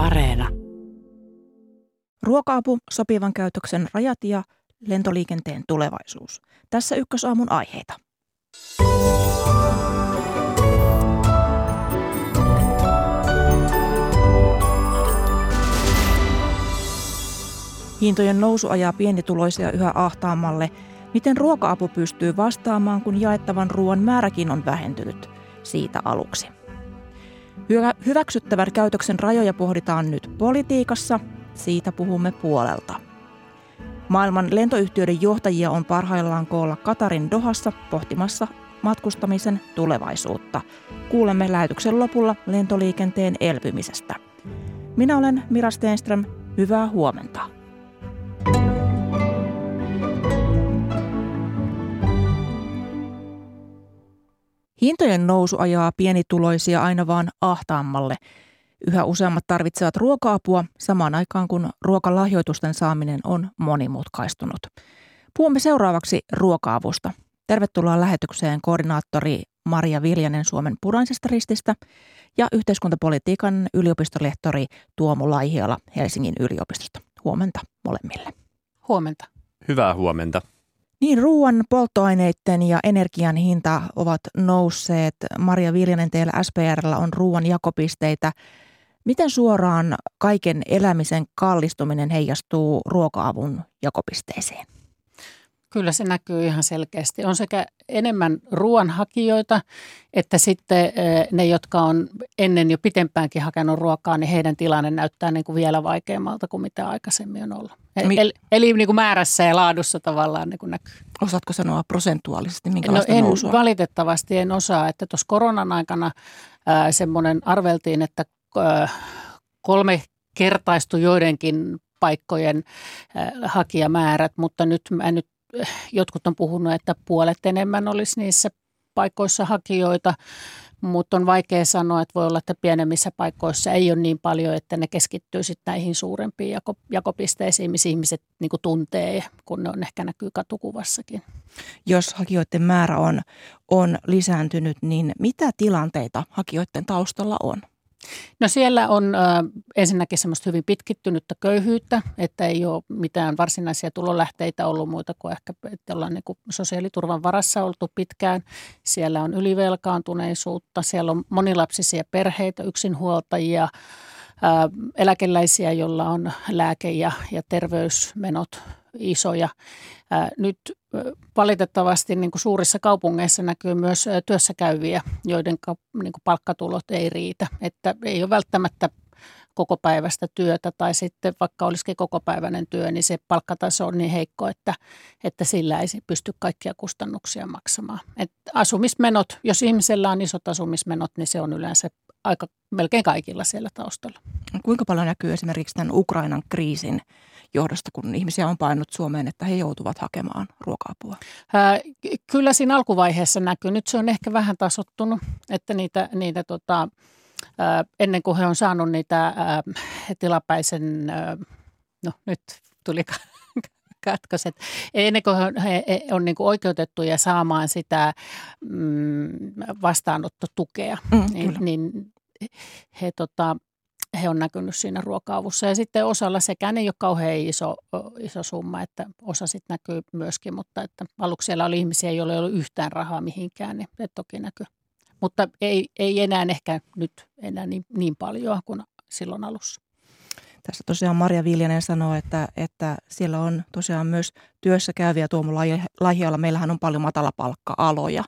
Areena. Ruoka-apu, sopivan käytöksen rajat ja lentoliikenteen tulevaisuus. Tässä ykkösaamun aiheita. Hintojen nousu ajaa pienituloisia yhä ahtaammalle. Miten ruoka-apu pystyy vastaamaan, kun jaettavan ruoan määräkin on vähentynyt siitä aluksi? Hyväksyttävän käytöksen rajoja pohditaan nyt politiikassa, siitä puhumme puolelta. Maailman lentoyhtiöiden johtajia on parhaillaan koolla Katarin Dohassa pohtimassa matkustamisen tulevaisuutta. Kuulemme lähetyksen lopulla lentoliikenteen elpymisestä. Minä olen Mira Stenström. Hyvää huomenta. Hintojen nousu ajaa pienituloisia aina vaan ahtaammalle. Yhä useammat tarvitsevat ruoka-apua samaan aikaan, kun ruokalahjoitusten saaminen on monimutkaistunut. Puhumme seuraavaksi ruoka-avusta. Tervetuloa lähetykseen koordinaattori Maria Viljanen Suomen Punaisesta rististä ja yhteiskuntapolitiikan yliopistolehtori Tuomo Laihiala Helsingin yliopistosta. Huomenta molemmille. Huomenta. Hyvää huomenta. Niin, ruoan, polttoaineiden ja energian hinta ovat nousseet. Maria Viljanen, teillä SPRllä on ruoan jakopisteitä. Miten suoraan kaiken elämisen kallistuminen heijastuu ruoka-avun jakopisteeseen? Kyllä se näkyy ihan selkeästi. On sekä enemmän ruoanhakijoita, että sitten ne, jotka on ennen jo pitempäänkin hakenut ruokaa, niin heidän tilanne näyttää niin kuin vielä vaikeammalta kuin mitä aikaisemmin on ollut. Mi- eli eli niin kuin määrässä ja laadussa tavallaan niin kuin näkyy. Osaatko sanoa prosentuaalisesti, minkälaista no en, nousua? Valitettavasti en osaa, että tuossa koronan aikana äh, semmoinen arveltiin, että äh, kolme kertaistui joidenkin paikkojen hakijamäärät, mutta nyt mä nyt jotkut on puhunut, että puolet enemmän olisi niissä paikoissa hakijoita, mutta on vaikea sanoa, että voi olla, että pienemmissä paikoissa ei ole niin paljon, että ne keskittyy sitten näihin suurempiin jako, jakopisteisiin, missä ihmiset niin tuntee, kun ne on ehkä näkyy katukuvassakin. Jos hakijoiden määrä on, on lisääntynyt, niin mitä tilanteita hakijoiden taustalla on? No siellä on äh, ensinnäkin semmoista hyvin pitkittynyttä köyhyyttä, että ei ole mitään varsinaisia tulolähteitä ollut muuta kuin ehkä, että ollaan niin kuin sosiaaliturvan varassa oltu pitkään. Siellä on ylivelkaantuneisuutta, siellä on monilapsisia perheitä, yksinhuoltajia, äh, eläkeläisiä, joilla on lääke- ja, ja terveysmenot isoja. Nyt valitettavasti niin kuin suurissa kaupungeissa näkyy myös työssä käyviä, joiden niin kuin palkkatulot ei riitä. Että ei ole välttämättä koko päivästä työtä tai sitten vaikka olisikin kokopäiväinen työ, niin se palkkataso on niin heikko, että, että sillä ei pysty kaikkia kustannuksia maksamaan. Et asumismenot, jos ihmisellä on isot asumismenot, niin se on yleensä aika melkein kaikilla siellä taustalla. Kuinka paljon näkyy esimerkiksi tämän Ukrainan kriisin johdosta, kun ihmisiä on painut Suomeen, että he joutuvat hakemaan ruoka-apua? Ää, kyllä siinä alkuvaiheessa näkyy. Nyt se on ehkä vähän tasottunut, että niitä, niitä tota, ää, ennen kuin he on saanut niitä ää, tilapäisen, ää, no nyt tuli katkoset. Ennen kuin he, he on niin kuin oikeutettuja saamaan sitä mm, vastaanottotukea, mm, niin, niin he tota, he on näkynyt siinä ruoka-avussa. Ja sitten osalla sekään ei ole kauhean iso, iso summa, että osa sitten näkyy myöskin, mutta että aluksi siellä oli ihmisiä, joilla ei ollut yhtään rahaa mihinkään, niin se toki näkyy. Mutta ei, ei enää ehkä nyt enää niin, niin paljon kuin silloin alussa. Tässä tosiaan Marja Viljanen sanoo, että, että siellä on tosiaan myös työssä käyviä Tuomo Laihialla. Meillähän on paljon matalapalkka-aloja.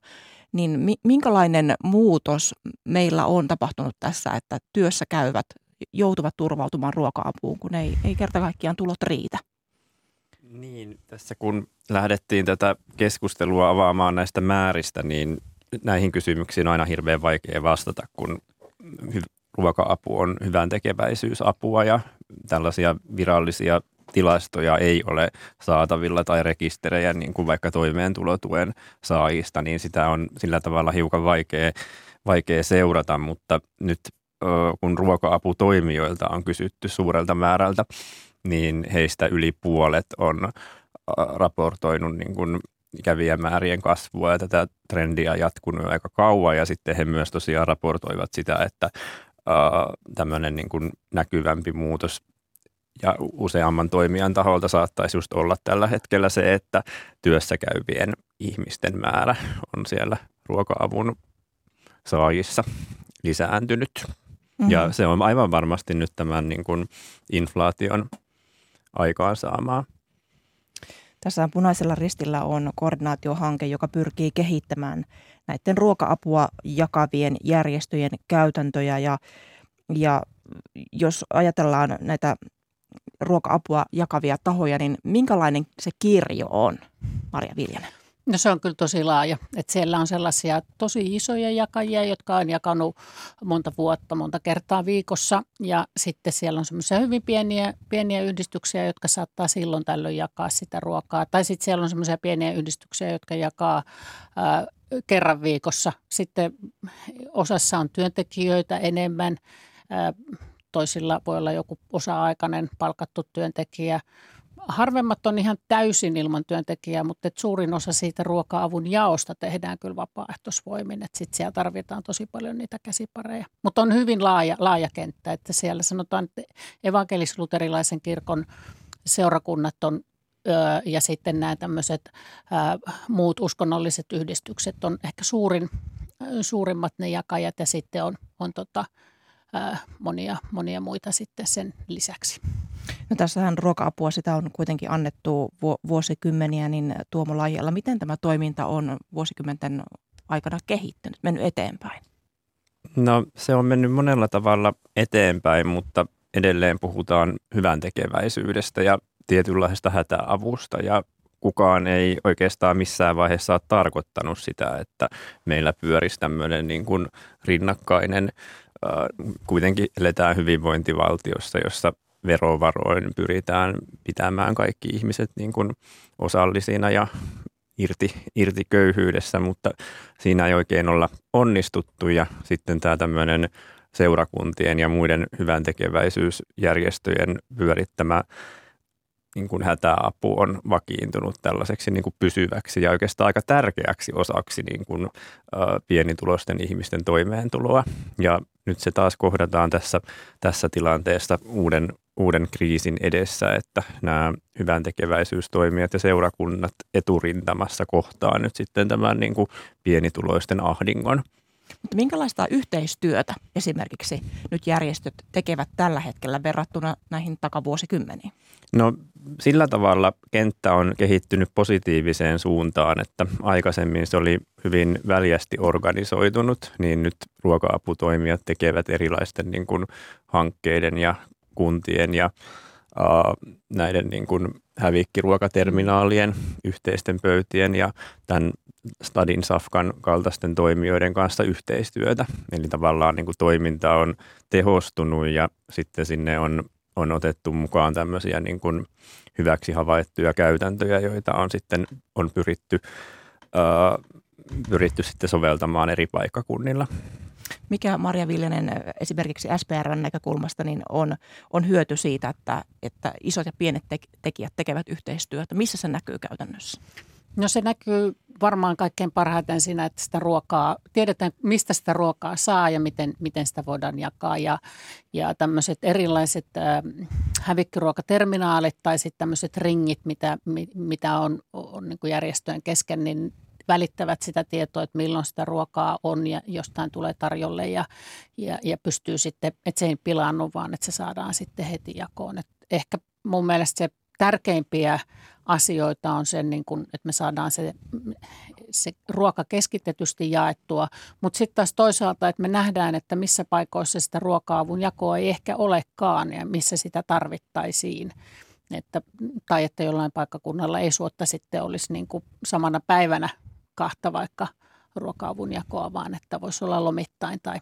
Niin minkälainen muutos meillä on tapahtunut tässä, että työssä käyvät joutuvat turvautumaan ruoka-apuun, kun ei, ei kerta kaikkiaan tulot riitä. Niin, tässä kun lähdettiin tätä keskustelua avaamaan näistä määristä, niin näihin kysymyksiin on aina hirveän vaikea vastata, kun ruoka-apu on hyvän tekeväisyysapua ja tällaisia virallisia tilastoja ei ole saatavilla tai rekisterejä, niin kuin vaikka toimeentulotuen saajista, niin sitä on sillä tavalla hiukan vaikea, vaikea seurata, mutta nyt kun ruoka-aputoimijoilta on kysytty suurelta määrältä, niin heistä yli puolet on raportoinut niin kuin kävijämäärien kasvua ja tätä trendiä jatkunut aika kauan ja sitten he myös tosiaan raportoivat sitä, että tämmöinen niin kuin näkyvämpi muutos ja useamman toimijan taholta saattaisi just olla tällä hetkellä se, että työssä käyvien ihmisten määrä on siellä ruoka-avun saajissa lisääntynyt. Mm-hmm. Ja se on aivan varmasti nyt tämän niin kuin inflaation aikaansaamaa. Tässä Punaisella ristillä on koordinaatiohanke, joka pyrkii kehittämään näiden ruoka-apua jakavien järjestöjen käytäntöjä. Ja, ja jos ajatellaan näitä ruoka-apua jakavia tahoja, niin minkälainen se kirjo on, Maria Viljanen? No se on kyllä tosi laaja. että siellä on sellaisia tosi isoja jakajia, jotka on jakanut monta vuotta, monta kertaa viikossa. Ja sitten siellä on semmoisia hyvin pieniä, pieniä yhdistyksiä, jotka saattaa silloin tällöin jakaa sitä ruokaa. Tai sitten siellä on semmoisia pieniä yhdistyksiä, jotka jakaa ää, kerran viikossa. Sitten osassa on työntekijöitä enemmän. Ää, toisilla voi olla joku osa-aikainen palkattu työntekijä – harvemmat on ihan täysin ilman työntekijää, mutta et suurin osa siitä ruoka-avun jaosta tehdään kyllä vapaaehtoisvoimin. Sitten siellä tarvitaan tosi paljon niitä käsipareja. Mutta on hyvin laaja, laaja kenttä, että siellä sanotaan, että evankelis-luterilaisen kirkon seurakunnat on ja sitten nämä tämmöiset muut uskonnolliset yhdistykset on ehkä suurin, suurimmat ne jakajat ja sitten on, on tota, monia, monia muita sitten sen lisäksi. No tässähän ruoka-apua sitä on kuitenkin annettu vuosikymmeniä, niin Tuomo Laijalla, miten tämä toiminta on vuosikymmenten aikana kehittynyt, mennyt eteenpäin? No se on mennyt monella tavalla eteenpäin, mutta edelleen puhutaan hyvän tekeväisyydestä ja tietynlaisesta hätäavusta ja kukaan ei oikeastaan missään vaiheessa ole tarkoittanut sitä, että meillä pyörisi tämmöinen niin kuin rinnakkainen, kuitenkin eletään hyvinvointivaltiossa, jossa verovaroin pyritään pitämään kaikki ihmiset niin kuin osallisina ja irti, irti köyhyydessä, mutta siinä ei oikein olla onnistuttu. Ja sitten tämä tämmöinen seurakuntien ja muiden hyvän tekeväisyysjärjestöjen pyörittämä niin kuin hätäapu on vakiintunut tällaiseksi niin kuin pysyväksi ja oikeastaan aika tärkeäksi osaksi niin kuin, ä, pienituloisten ihmisten toimeentuloa. Ja nyt se taas kohdataan tässä, tässä tilanteessa uuden uuden kriisin edessä, että nämä hyvän tekeväisyystoimijat ja seurakunnat eturintamassa kohtaa nyt sitten tämän niin kuin pienituloisten ahdingon. Mutta minkälaista yhteistyötä esimerkiksi nyt järjestöt tekevät tällä hetkellä verrattuna näihin takavuosikymmeniin? No sillä tavalla kenttä on kehittynyt positiiviseen suuntaan, että aikaisemmin se oli hyvin väljästi organisoitunut, niin nyt ruoka-aputoimijat tekevät erilaisten niin kuin hankkeiden ja kuntien ja uh, näiden niin kuin hävikkiruokaterminaalien, yhteisten pöytien ja tämän Stadin Safkan kaltaisten toimijoiden kanssa yhteistyötä. Eli tavallaan niin kuin toiminta on tehostunut ja sitten sinne on, on otettu mukaan tämmöisiä niin kuin hyväksi havaittuja käytäntöjä, joita on sitten on pyritty, uh, pyritty sitten soveltamaan eri paikkakunnilla. Mikä Marja Viljanen esimerkiksi SPRn näkökulmasta niin on, on hyöty siitä, että, että isot ja pienet tekijät tekevät yhteistyötä? Missä se näkyy käytännössä? No se näkyy varmaan kaikkein parhaiten siinä, että sitä ruokaa, tiedetään mistä sitä ruokaa saa ja miten, miten sitä voidaan jakaa. Ja, ja tämmöiset erilaiset äh, hävikkiruokaterminaalit tai sitten tämmöiset ringit, mitä, mitä on, on niin järjestöjen kesken, niin välittävät sitä tietoa, että milloin sitä ruokaa on ja jostain tulee tarjolle ja, ja, ja pystyy sitten, että se ei pilaannu, vaan että se saadaan sitten heti jakoon. Et ehkä mun mielestä se tärkeimpiä asioita on se, niin kun, että me saadaan se, se ruoka keskitetysti jaettua, mutta sitten taas toisaalta, että me nähdään, että missä paikoissa sitä ruoka-avun jakoa ei ehkä olekaan ja missä sitä tarvittaisiin. Että, tai että jollain paikkakunnalla ei suotta sitten olisi niin kuin samana päivänä kahta vaikka ruoka-avun jakoa, vaan että voisi olla lomittain tai,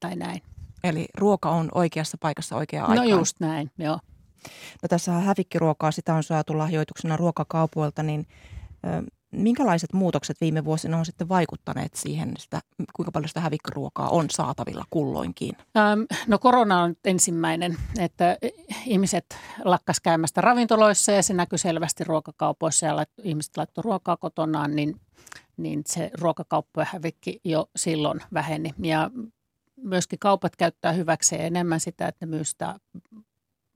tai näin. Eli ruoka on oikeassa paikassa oikeaan no aikaan. No just näin, joo. No tässä hävikkiruokaa, sitä on saatu lahjoituksena ruokakaupoilta, niin minkälaiset muutokset viime vuosina on sitten vaikuttaneet siihen, sitä, kuinka paljon sitä hävikkiruokaa on saatavilla kulloinkin? Ähm, no korona on ensimmäinen, että ihmiset lakkas käymästä ravintoloissa ja se näkyy selvästi ruokakaupoissa ja ihmiset laittoi ruokaa kotonaan, niin niin se ruokakauppojen hävikki jo silloin väheni. Ja myöskin kaupat käyttää hyväkseen enemmän sitä, että ne myy sitä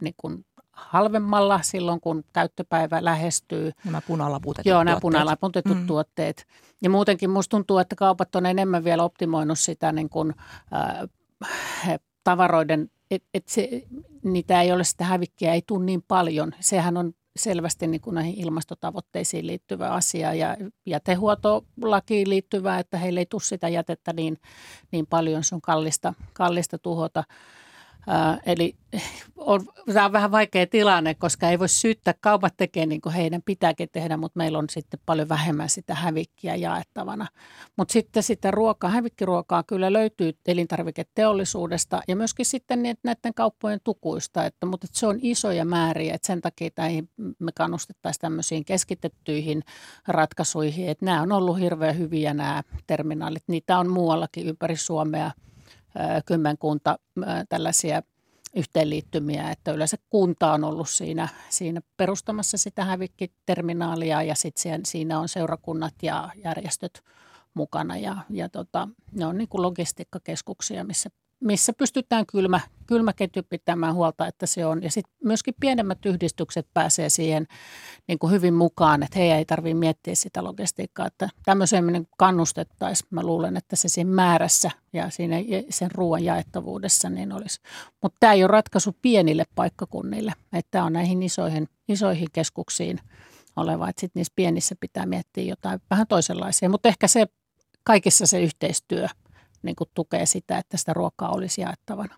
niin kuin halvemmalla silloin, kun käyttöpäivä lähestyy. Nämä punalaputetut Joo, nämä punalaputetut mm. tuotteet. Ja muutenkin musta tuntuu, että kaupat on enemmän vielä optimoinut sitä niin kuin, äh, tavaroiden, että et se, niitä ei ole sitä hävikkiä, ei tule niin paljon. Sehän on selvästi niin kuin näihin ilmastotavoitteisiin liittyvä asia ja jätehuoltolakiin liittyvä, että heille ei tule sitä jätettä niin, niin paljon, se on kallista, kallista tuhota. Eli on, tämä on vähän vaikea tilanne, koska ei voi syyttää, kaupat tekee niin kuin heidän pitääkin tehdä, mutta meillä on sitten paljon vähemmän sitä hävikkiä jaettavana. Mutta sitten sitä ruokaa, hävikkiruokaa kyllä löytyy elintarviketeollisuudesta ja myöskin sitten näiden kauppojen tukuista, että, mutta että se on isoja määriä, että sen takia me kannustettaisiin tämmöisiin keskitettyihin ratkaisuihin, että nämä on ollut hirveän hyviä nämä terminaalit, niitä on muuallakin ympäri Suomea – kymmenkunta tällaisia yhteenliittymiä, että yleensä kunta on ollut siinä, siinä perustamassa sitä hävikkiterminaalia ja sitten siinä on seurakunnat ja järjestöt mukana ja, ja tota, ne on niin kuin logistiikkakeskuksia, missä missä pystytään kylmä, kylmäketju pitämään huolta, että se on. Ja sitten myöskin pienemmät yhdistykset pääsee siihen niin kuin hyvin mukaan, että heidän ei tarvitse miettiä sitä logistiikkaa. Että tämmöiseen niin kannustettaisiin. Mä luulen, että se siinä määrässä ja siinä sen ruoan jaettavuudessa niin olisi. Mutta tämä ei ole ratkaisu pienille paikkakunnille. Tämä on näihin isoihin, isoihin keskuksiin oleva, että sitten niissä pienissä pitää miettiä jotain vähän toisenlaisia. Mutta ehkä se kaikissa se yhteistyö – niin kuin tukee sitä, että sitä ruokaa olisi jaettavana.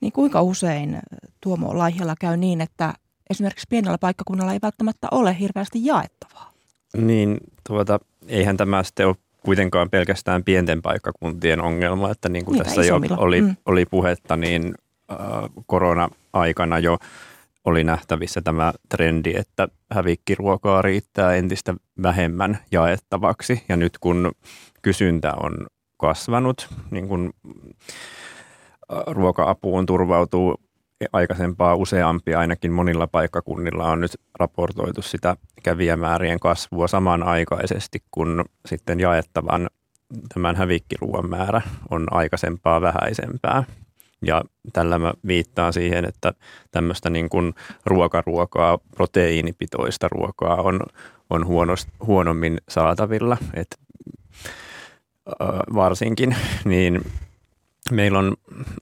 Niin kuinka usein Tuomo Laihjalla käy niin, että esimerkiksi pienellä paikkakunnalla ei välttämättä ole hirveästi jaettavaa? Niin, tuota, eihän tämä sitten ole kuitenkaan pelkästään pienten paikkakuntien ongelma, että niin kuin Niitä tässä isommilla. jo oli, mm. oli puhetta, niin äh, korona-aikana jo oli nähtävissä tämä trendi, että hävikkiruokaa riittää entistä vähemmän jaettavaksi. Ja nyt kun kysyntä on kasvanut. Niin kuin ruoka-apuun turvautuu aikaisempaa useampia, ainakin monilla paikkakunnilla on nyt raportoitu sitä kävijämäärien kasvua samanaikaisesti, kun sitten jaettavan tämän hävikkiruoan määrä on aikaisempaa vähäisempää. Ja tällä mä viittaan siihen, että tämmöistä niin kuin ruokaruokaa, proteiinipitoista ruokaa on, on huonost, huonommin saatavilla. Et varsinkin, niin meillä on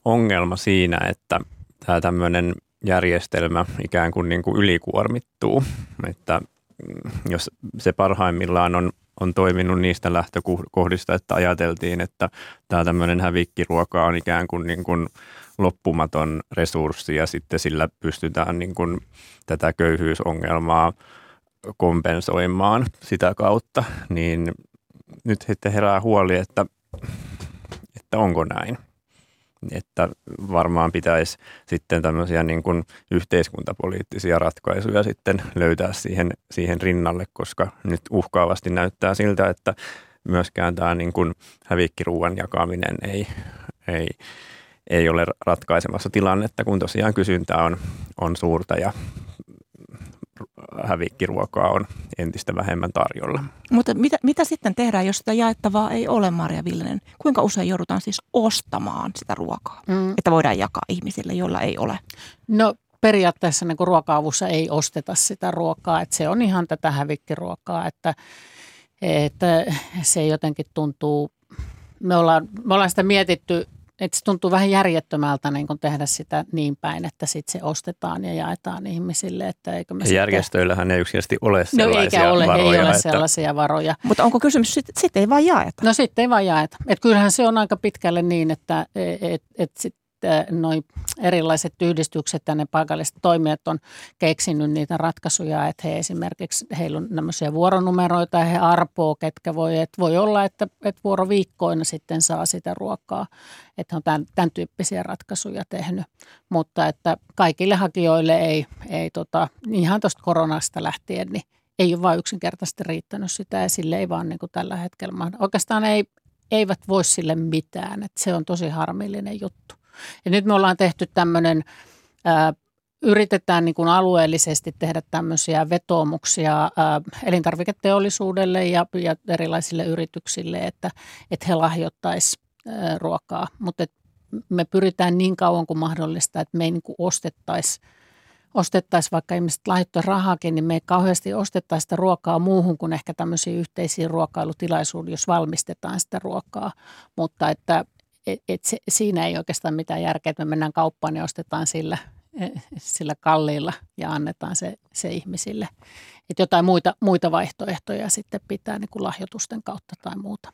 ongelma siinä, että tämä tämmöinen järjestelmä ikään kuin, niin kuin ylikuormittuu, että mm, jos se parhaimmillaan on, on toiminut niistä lähtökohdista, että ajateltiin, että tämä tämmöinen hävikkiruoka on ikään kuin, niin kuin loppumaton resurssi ja sitten sillä pystytään niin kuin tätä köyhyysongelmaa kompensoimaan sitä kautta, niin nyt sitten herää huoli, että, että onko näin. Että varmaan pitäisi sitten tämmöisiä niin kuin yhteiskuntapoliittisia ratkaisuja sitten löytää siihen, siihen rinnalle, koska nyt uhkaavasti näyttää siltä, että myöskään tämä niin kuin hävikkiruuan jakaminen ei, ei, ei ole ratkaisemassa tilannetta, kun tosiaan kysyntä on, on suurta ja hävikkiruokaa on entistä vähemmän tarjolla. Mutta mitä, mitä sitten tehdään, jos sitä jaettavaa ei ole, Marja Villinen? Kuinka usein joudutaan siis ostamaan sitä ruokaa, mm. että voidaan jakaa ihmisille, joilla ei ole? No periaatteessa niin ruoka-avussa ei osteta sitä ruokaa, että se on ihan tätä hävikkiruokaa, että, että se jotenkin tuntuu, me ollaan, me ollaan sitä mietitty että se tuntuu vähän järjettömältä niin kun tehdä sitä niin päin, että sitten se ostetaan ja jaetaan ihmisille. Että eikö me järjestöillähän ei yksinkertaisesti ole sellaisia no, eikä ole, varoja. ei ole että... sellaisia varoja. Mutta onko kysymys, että sitten ei vaan jaeta? No sitten ei vaan jaeta. Et kyllähän se on aika pitkälle niin, että et, et sit noin erilaiset yhdistykset ja ne paikalliset toimijat on keksinyt niitä ratkaisuja, että he esimerkiksi, heillä on tämmöisiä vuoronumeroita ja he arpoo, ketkä voi, että voi olla, että, että vuoroviikkoina sitten saa sitä ruokaa, että on tämän, tämän tyyppisiä ratkaisuja tehnyt, mutta että kaikille hakijoille ei, ei tota, ihan tuosta koronasta lähtien, niin ei ole vain yksinkertaisesti riittänyt sitä ja sille ei vaan niin kuin tällä hetkellä, oikeastaan ei, eivät voi sille mitään, että se on tosi harmillinen juttu. Ja nyt me ollaan tehty tämmöinen, yritetään niin kuin alueellisesti tehdä tämmöisiä vetoomuksia elintarviketeollisuudelle ja, ja erilaisille yrityksille, että, että he lahjoittaisivat ruokaa. Mutta me pyritään niin kauan kuin mahdollista, että me ei niin ostettaisi ostettaisiin vaikka ihmiset lahjoittaa rahaakin, niin me ei kauheasti ostettaisi sitä ruokaa muuhun kuin ehkä tämmöisiin yhteisiin ruokailutilaisuuksiin, jos valmistetaan sitä ruokaa. Mutta että et, et se, siinä ei oikeastaan mitään järkeä, että me mennään kauppaan ja ostetaan sillä, sillä kalliilla ja annetaan se, se ihmisille. Että jotain muita, muita vaihtoehtoja sitten pitää niin kuin lahjoitusten kautta tai muuta.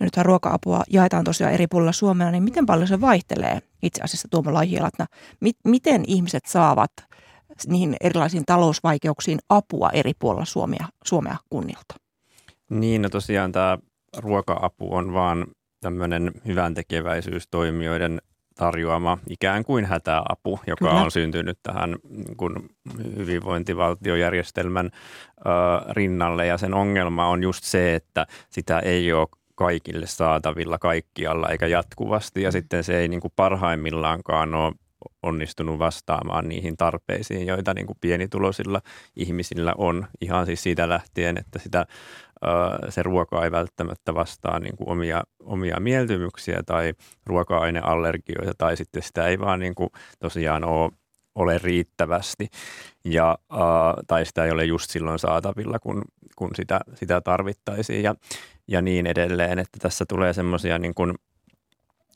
No nythän ruoka-apua jaetaan tosiaan eri puolilla Suomea, niin miten paljon se vaihtelee itse asiassa Tuomo Laihialatna? miten ihmiset saavat niihin erilaisiin talousvaikeuksiin apua eri puolilla Suomea, Suomea kunnilta? Niin, no tosiaan tämä ruoka-apu on vaan tämmöinen hyvän tekeväisyystoimijoiden tarjoama ikään kuin hätäapu, joka Kyllä. on syntynyt tähän niin kuin hyvinvointivaltiojärjestelmän ö, rinnalle. Ja sen ongelma on just se, että sitä ei ole kaikille saatavilla kaikkialla eikä jatkuvasti. Ja sitten se ei niin kuin parhaimmillaankaan ole onnistunut vastaamaan niihin tarpeisiin, joita niin kuin pienituloisilla ihmisillä on. Ihan siis siitä lähtien, että sitä, se ruoka ei välttämättä vastaa niin kuin omia, omia mieltymyksiä tai ruoka-aineallergioita tai sitten sitä ei vaan niin kuin tosiaan ole ole riittävästi. Ja, tai sitä ei ole just silloin saatavilla, kun, kun sitä, sitä tarvittaisiin ja, ja niin edelleen, että tässä tulee semmoisia niin kuin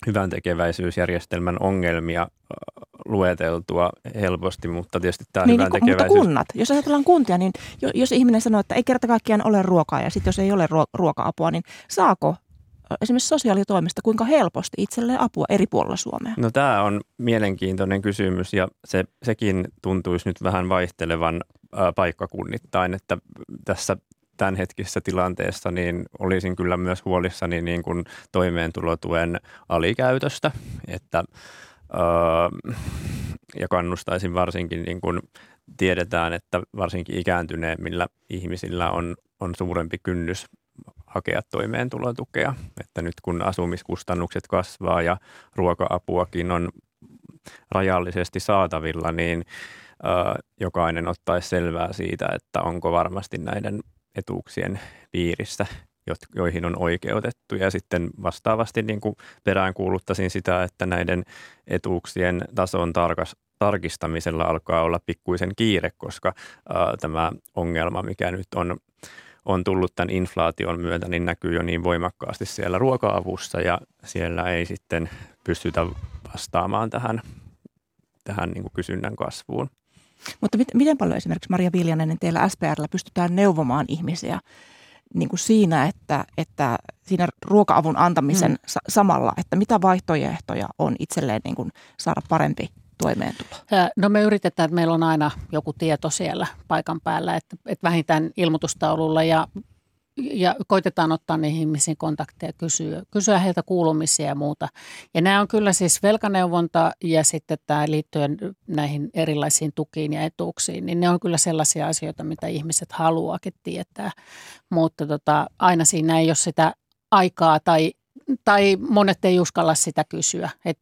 hyvän tekeväisyysjärjestelmän ongelmia lueteltua helposti, mutta tietysti tämä niin, hyvän niin, tekeväisyys... Mutta kunnat, jos ajatellaan kuntia, niin jos ihminen sanoo, että ei kerta kaikkiaan ole ruokaa ja sitten jos ei ole ruoka-apua, niin saako esimerkiksi sosiaalitoimesta kuinka helposti itselleen apua eri puolilla Suomea? No tämä on mielenkiintoinen kysymys ja se, sekin tuntuisi nyt vähän vaihtelevan ää, paikkakunnittain, että tässä tämänhetkisessä tilanteessa niin olisin kyllä myös huolissani niin kuin toimeentulotuen alikäytöstä, että öö, ja kannustaisin varsinkin niin kuin tiedetään, että varsinkin ikääntyneemmillä ihmisillä on, on suurempi kynnys hakea toimeentulotukea. Että nyt kun asumiskustannukset kasvaa ja ruoka-apuakin on rajallisesti saatavilla, niin ö, jokainen ottaisi selvää siitä, että onko varmasti näiden etuuksien piirissä, joihin on oikeutettu. Ja sitten vastaavasti niin kuin peräänkuuluttaisin sitä, että näiden etuuksien tason tarkas, tarkistamisella alkaa olla pikkuisen kiire, koska ää, tämä ongelma, mikä nyt on, on tullut tämän inflaation myötä, niin näkyy jo niin voimakkaasti siellä ruoka-avussa ja siellä ei sitten pystytä vastaamaan tähän, tähän niin kuin kysynnän kasvuun. Mutta mit, miten paljon esimerkiksi Maria Viljanen teillä SPRllä pystytään neuvomaan ihmisiä niin kuin siinä, että, että siinä ruoka-avun antamisen hmm. sa- samalla, että mitä vaihtoehtoja on itselleen niin kuin saada parempi toimeentulo? No me yritetään, että meillä on aina joku tieto siellä paikan päällä, että, että vähintään ilmoitustaululla ja ja koitetaan ottaa niihin ihmisiin kontakteja, kysyä, kysyä heiltä kuulumisia ja muuta. Ja nämä on kyllä siis velkaneuvonta ja sitten tämä liittyen näihin erilaisiin tukiin ja etuuksiin, niin ne on kyllä sellaisia asioita, mitä ihmiset haluaakin tietää. Mutta tota, aina siinä ei ole sitä aikaa tai, tai monet ei uskalla sitä kysyä. Et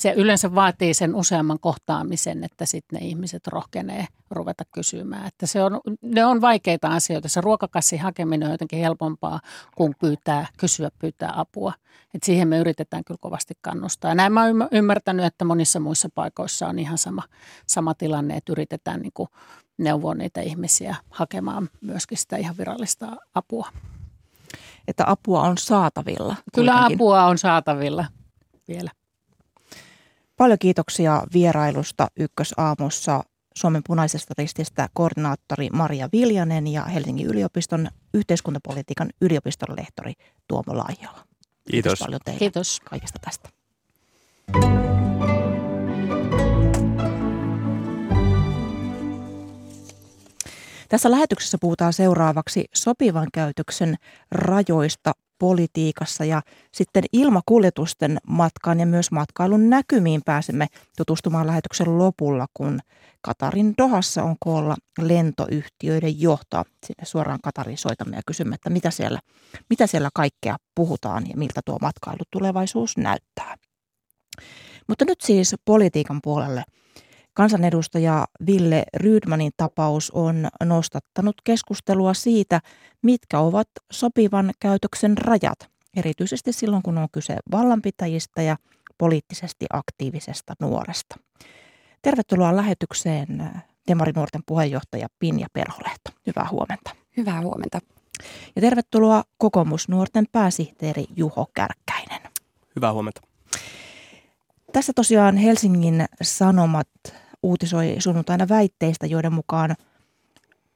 se yleensä vaatii sen useamman kohtaamisen, että sitten ne ihmiset rohkenee ruveta kysymään. Että se on, ne on vaikeita asioita. Se ruokakassin hakeminen on jotenkin helpompaa kuin pyytää, kysyä, pyytää apua. Et siihen me yritetään kyllä kovasti kannustaa. Ja näin mä oon ymmärtänyt, että monissa muissa paikoissa on ihan sama, sama tilanne, että yritetään niin kuin neuvoa niitä ihmisiä hakemaan myöskin sitä ihan virallista apua. Että apua on saatavilla. Kyllä kuitenkin. apua on saatavilla vielä. Paljon kiitoksia vierailusta Ykkösaamussa Suomen punaisesta rististä koordinaattori Maria Viljanen ja Helsingin yliopiston yhteiskuntapolitiikan yliopiston lehtori Tuomo Laihiola. Kiitos. Kiitos paljon teille Kiitos. kaikesta tästä. Tässä lähetyksessä puhutaan seuraavaksi sopivan käytöksen rajoista politiikassa ja sitten ilmakuljetusten matkaan ja myös matkailun näkymiin pääsemme tutustumaan lähetyksen lopulla, kun Katarin Dohassa on koolla lentoyhtiöiden johtoa. Sinne suoraan Katarin soitamme ja kysymme, että mitä siellä, mitä siellä kaikkea puhutaan ja miltä tuo matkailutulevaisuus näyttää. Mutta nyt siis politiikan puolelle – Kansanedustaja Ville Rydmanin tapaus on nostattanut keskustelua siitä, mitkä ovat sopivan käytöksen rajat, erityisesti silloin kun on kyse vallanpitäjistä ja poliittisesti aktiivisesta nuoresta. Tervetuloa lähetykseen Demarinuorten puheenjohtaja Pinja Perholehto. Hyvää huomenta. Hyvää huomenta. Ja tervetuloa kokoomusnuorten pääsihteeri Juho Kärkkäinen. Hyvää huomenta. Tässä tosiaan Helsingin Sanomat uutisoi sunnuntaina väitteistä, joiden mukaan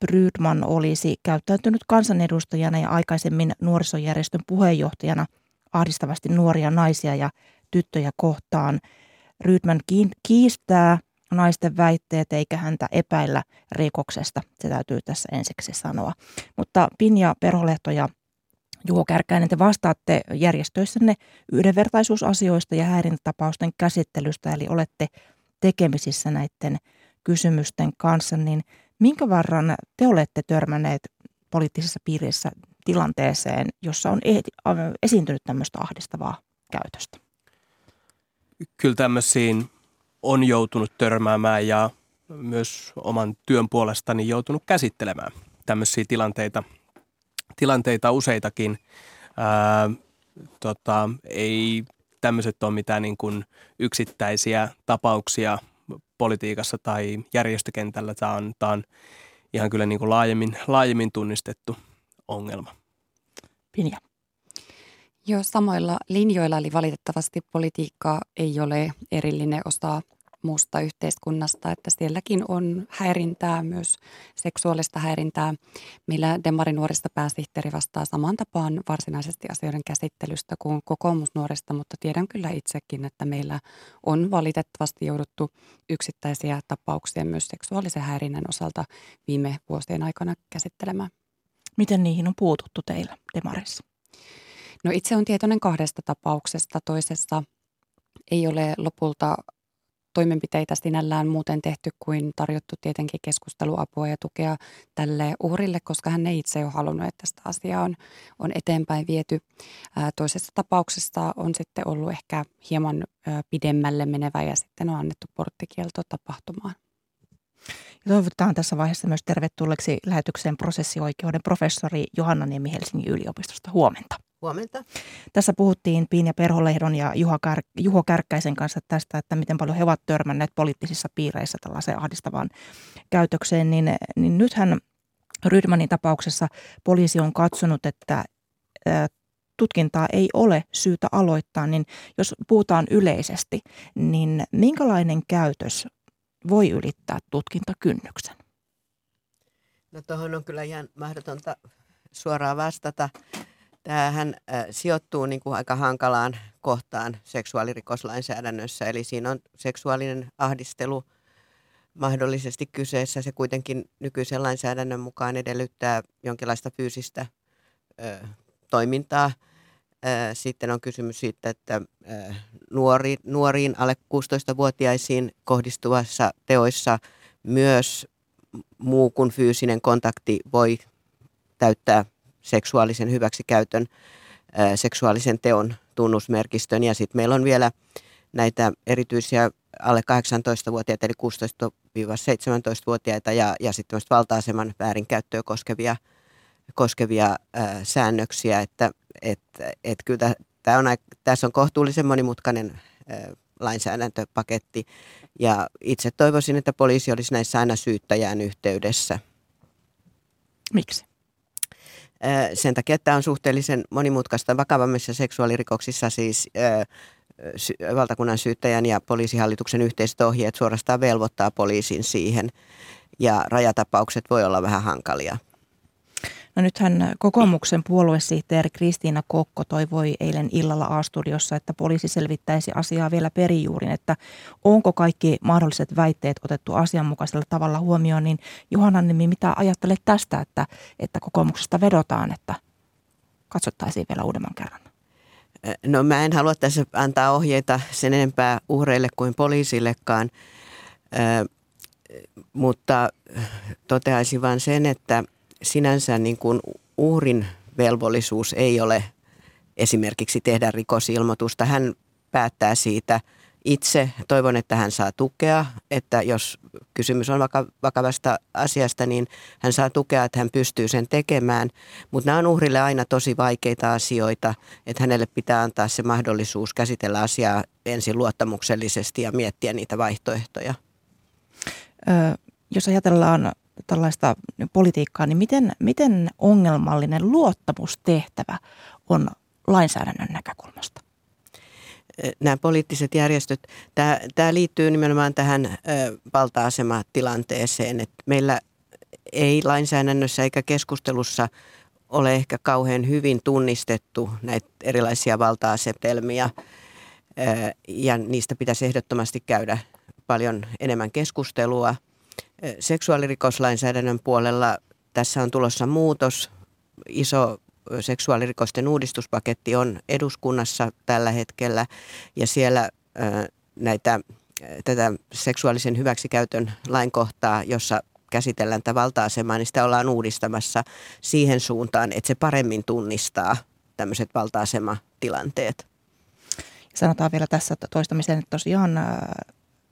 Brydman olisi käyttäytynyt kansanedustajana ja aikaisemmin nuorisojärjestön puheenjohtajana ahdistavasti nuoria naisia ja tyttöjä kohtaan. Rydman kiistää naisten väitteet eikä häntä epäillä rikoksesta. Se täytyy tässä ensiksi sanoa. Mutta Pinja Perholehto ja Juho Kärkäinen, te vastaatte järjestöissänne yhdenvertaisuusasioista ja häirintätapausten käsittelystä, eli olette tekemisissä näiden kysymysten kanssa, niin minkä varran te olette törmänneet poliittisessa piirissä tilanteeseen, jossa on esiintynyt tämmöistä ahdistavaa käytöstä? Kyllä tämmöisiin on joutunut törmäämään ja myös oman työn puolestani joutunut käsittelemään tämmöisiä tilanteita, tilanteita useitakin. Ää, tota, ei tämmöiset ole mitään niin kuin yksittäisiä tapauksia politiikassa tai järjestökentällä. Tämä on, tämä on ihan kyllä niin kuin laajemmin, laajemmin tunnistettu ongelma. Pinja. Joo, samoilla linjoilla, eli valitettavasti politiikka ei ole erillinen osa muusta yhteiskunnasta, että sielläkin on häirintää, myös seksuaalista häirintää. Meillä Demarinuorista pääsihteeri vastaa saman tapaan varsinaisesti asioiden käsittelystä kuin kokoomusnuorista, mutta tiedän kyllä itsekin, että meillä on valitettavasti jouduttu yksittäisiä tapauksia myös seksuaalisen häirinnän osalta viime vuosien aikana käsittelemään. Miten niihin on puututtu teillä Demarissa? No itse on tietoinen kahdesta tapauksesta. Toisessa ei ole lopulta toimenpiteitä sinällään muuten tehty kuin tarjottu tietenkin keskusteluapua ja tukea tälle uhrille, koska hän ei itse ole halunnut, että tästä asiaa on, on eteenpäin viety. Toisessa tapauksessa on sitten ollut ehkä hieman pidemmälle menevä ja sitten on annettu porttikielto tapahtumaan. Ja toivotetaan tässä vaiheessa myös tervetulleeksi lähetykseen prosessioikeuden professori Johanna Niemi Helsingin yliopistosta. Huomenta. Huomenta. Tässä puhuttiin Piinja Perholehdon ja Juho, Kär, Juho Kärkkäisen kanssa tästä, että miten paljon he ovat törmänneet poliittisissa piireissä tällaiseen ahdistavaan käytökseen. Niin, niin nythän Rydmanin tapauksessa poliisi on katsonut, että tutkintaa ei ole syytä aloittaa, niin jos puhutaan yleisesti, niin minkälainen käytös voi ylittää tutkintakynnyksen? No tuohon on kyllä ihan mahdotonta suoraan vastata. Tämähän äh, sijoittuu niin kuin aika hankalaan kohtaan seksuaalirikoslainsäädännössä, eli siinä on seksuaalinen ahdistelu mahdollisesti kyseessä. Se kuitenkin nykyisen lainsäädännön mukaan edellyttää jonkinlaista fyysistä ö, toimintaa. Sitten on kysymys siitä, että nuori, nuoriin alle 16-vuotiaisiin kohdistuvassa teoissa myös muu kuin fyysinen kontakti voi täyttää seksuaalisen hyväksikäytön, seksuaalisen teon tunnusmerkistön. Ja sitten meillä on vielä näitä erityisiä alle 18-vuotiaita, eli 16-17-vuotiaita ja, ja sitten valta-aseman väärinkäyttöä koskevia, koskevia ää, säännöksiä, että et, et kyllä tää on, tässä on kohtuullisen monimutkainen ää, lainsäädäntöpaketti ja itse toivoisin, että poliisi olisi näissä aina syyttäjään yhteydessä. Miksi? Sen takia, että tämä on suhteellisen monimutkaista vakavammissa seksuaalirikoksissa siis valtakunnan syyttäjän ja poliisihallituksen yhteiset ohjeet suorastaan velvoittaa poliisin siihen ja rajatapaukset voi olla vähän hankalia. No nythän kokoomuksen puoluesihteeri Kristiina Kokko toivoi eilen illalla A-studiossa, että poliisi selvittäisi asiaa vielä perijuurin, että onko kaikki mahdolliset väitteet otettu asianmukaisella tavalla huomioon. Niin Johanna Nimi, mitä ajattelet tästä, että, että kokoomuksesta vedotaan, että katsottaisiin vielä uudemman kerran? No mä en halua tässä antaa ohjeita sen enempää uhreille kuin poliisillekaan, mutta toteaisin vain sen, että – sinänsä niin kuin uhrin velvollisuus ei ole esimerkiksi tehdä rikosilmoitusta. Hän päättää siitä itse. Toivon, että hän saa tukea, että jos kysymys on vakavasta asiasta, niin hän saa tukea, että hän pystyy sen tekemään. Mutta nämä on uhrille aina tosi vaikeita asioita, että hänelle pitää antaa se mahdollisuus käsitellä asiaa ensin luottamuksellisesti ja miettiä niitä vaihtoehtoja. Ö, jos ajatellaan tällaista politiikkaa, niin miten, miten ongelmallinen luottamustehtävä on lainsäädännön näkökulmasta? nämä poliittiset järjestöt, tämä, tämä liittyy nimenomaan tähän valta-asematilanteeseen, että meillä ei lainsäädännössä eikä keskustelussa ole ehkä kauhean hyvin tunnistettu näitä erilaisia valta-asetelmia ja niistä pitäisi ehdottomasti käydä paljon enemmän keskustelua. Seksuaalirikoslainsäädännön puolella tässä on tulossa muutos, iso seksuaalirikosten uudistuspaketti on eduskunnassa tällä hetkellä ja siellä näitä tätä seksuaalisen hyväksikäytön lainkohtaa, jossa käsitellään tätä valta-asemaa, niin sitä ollaan uudistamassa siihen suuntaan, että se paremmin tunnistaa tämmöiset valta-asematilanteet. Sanotaan vielä tässä toistamiseen, että tosiaan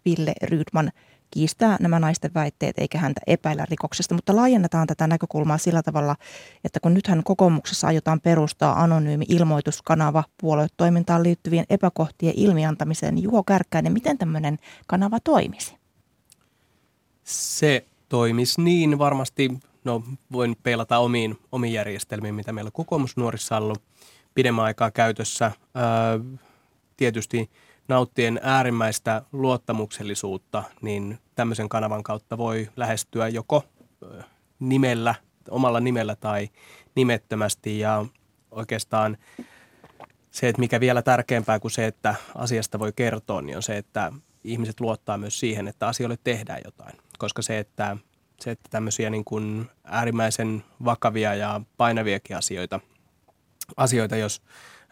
Ville Rydman – kiistää nämä naisten väitteet eikä häntä epäillä rikoksesta, mutta laajennetaan tätä näkökulmaa sillä tavalla, että kun nythän kokoomuksessa aiotaan perustaa anonyymi ilmoituskanava puoluetoimintaan liittyvien epäkohtien ilmiantamiseen, niin Juho Kärkkäinen, miten tämmöinen kanava toimisi? Se toimisi niin varmasti, no voin peilata omiin, omiin järjestelmiin, mitä meillä kokoomusnuorissa on ollut pidemmän aikaa käytössä. Öö, tietysti nauttien äärimmäistä luottamuksellisuutta, niin tämmöisen kanavan kautta voi lähestyä joko nimellä, omalla nimellä tai nimettömästi ja oikeastaan se, että mikä vielä tärkeämpää kuin se, että asiasta voi kertoa, niin on se, että ihmiset luottaa myös siihen, että asioille tehdään jotain. Koska se, että, se, että tämmöisiä niin kuin äärimmäisen vakavia ja painaviakin asioita, asioita jos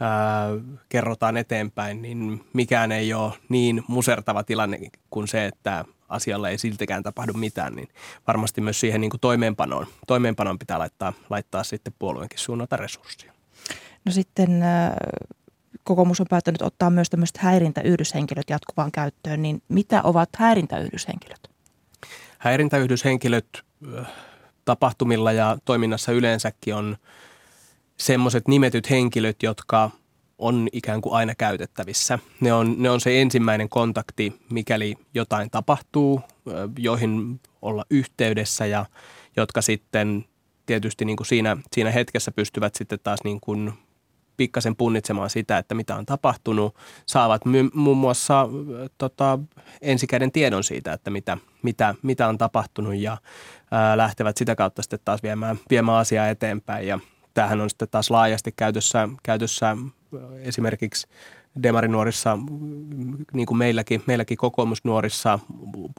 ää, kerrotaan eteenpäin, niin mikään ei ole niin musertava tilanne kuin se, että asialla ei siltikään tapahdu mitään, niin varmasti myös siihen niin kuin toimeenpanoon, toimeenpanoon pitää laittaa, laittaa sitten puolueenkin suunnata resursseja. No sitten kokoomus on päättänyt ottaa myös tämmöiset häirintäyhdyshenkilöt jatkuvaan käyttöön, niin mitä ovat häirintäyhdyshenkilöt? Häirintäyhdyshenkilöt tapahtumilla ja toiminnassa yleensäkin on semmoiset nimetyt henkilöt, jotka on ikään kuin aina käytettävissä. Ne on, ne on se ensimmäinen kontakti, mikäli jotain tapahtuu, joihin olla yhteydessä ja jotka sitten tietysti niin kuin siinä, siinä hetkessä pystyvät sitten taas niin kuin pikkasen punnitsemaan sitä, että mitä on tapahtunut. Saavat my, muun muassa tota, ensikäden tiedon siitä, että mitä, mitä, mitä on tapahtunut ja ää, lähtevät sitä kautta sitten taas viemään, viemään asiaa eteenpäin ja – tämähän on sitten taas laajasti käytössä, käytössä esimerkiksi demarinuorissa, niin kuin meilläkin, meilläkin kokoomusnuorissa,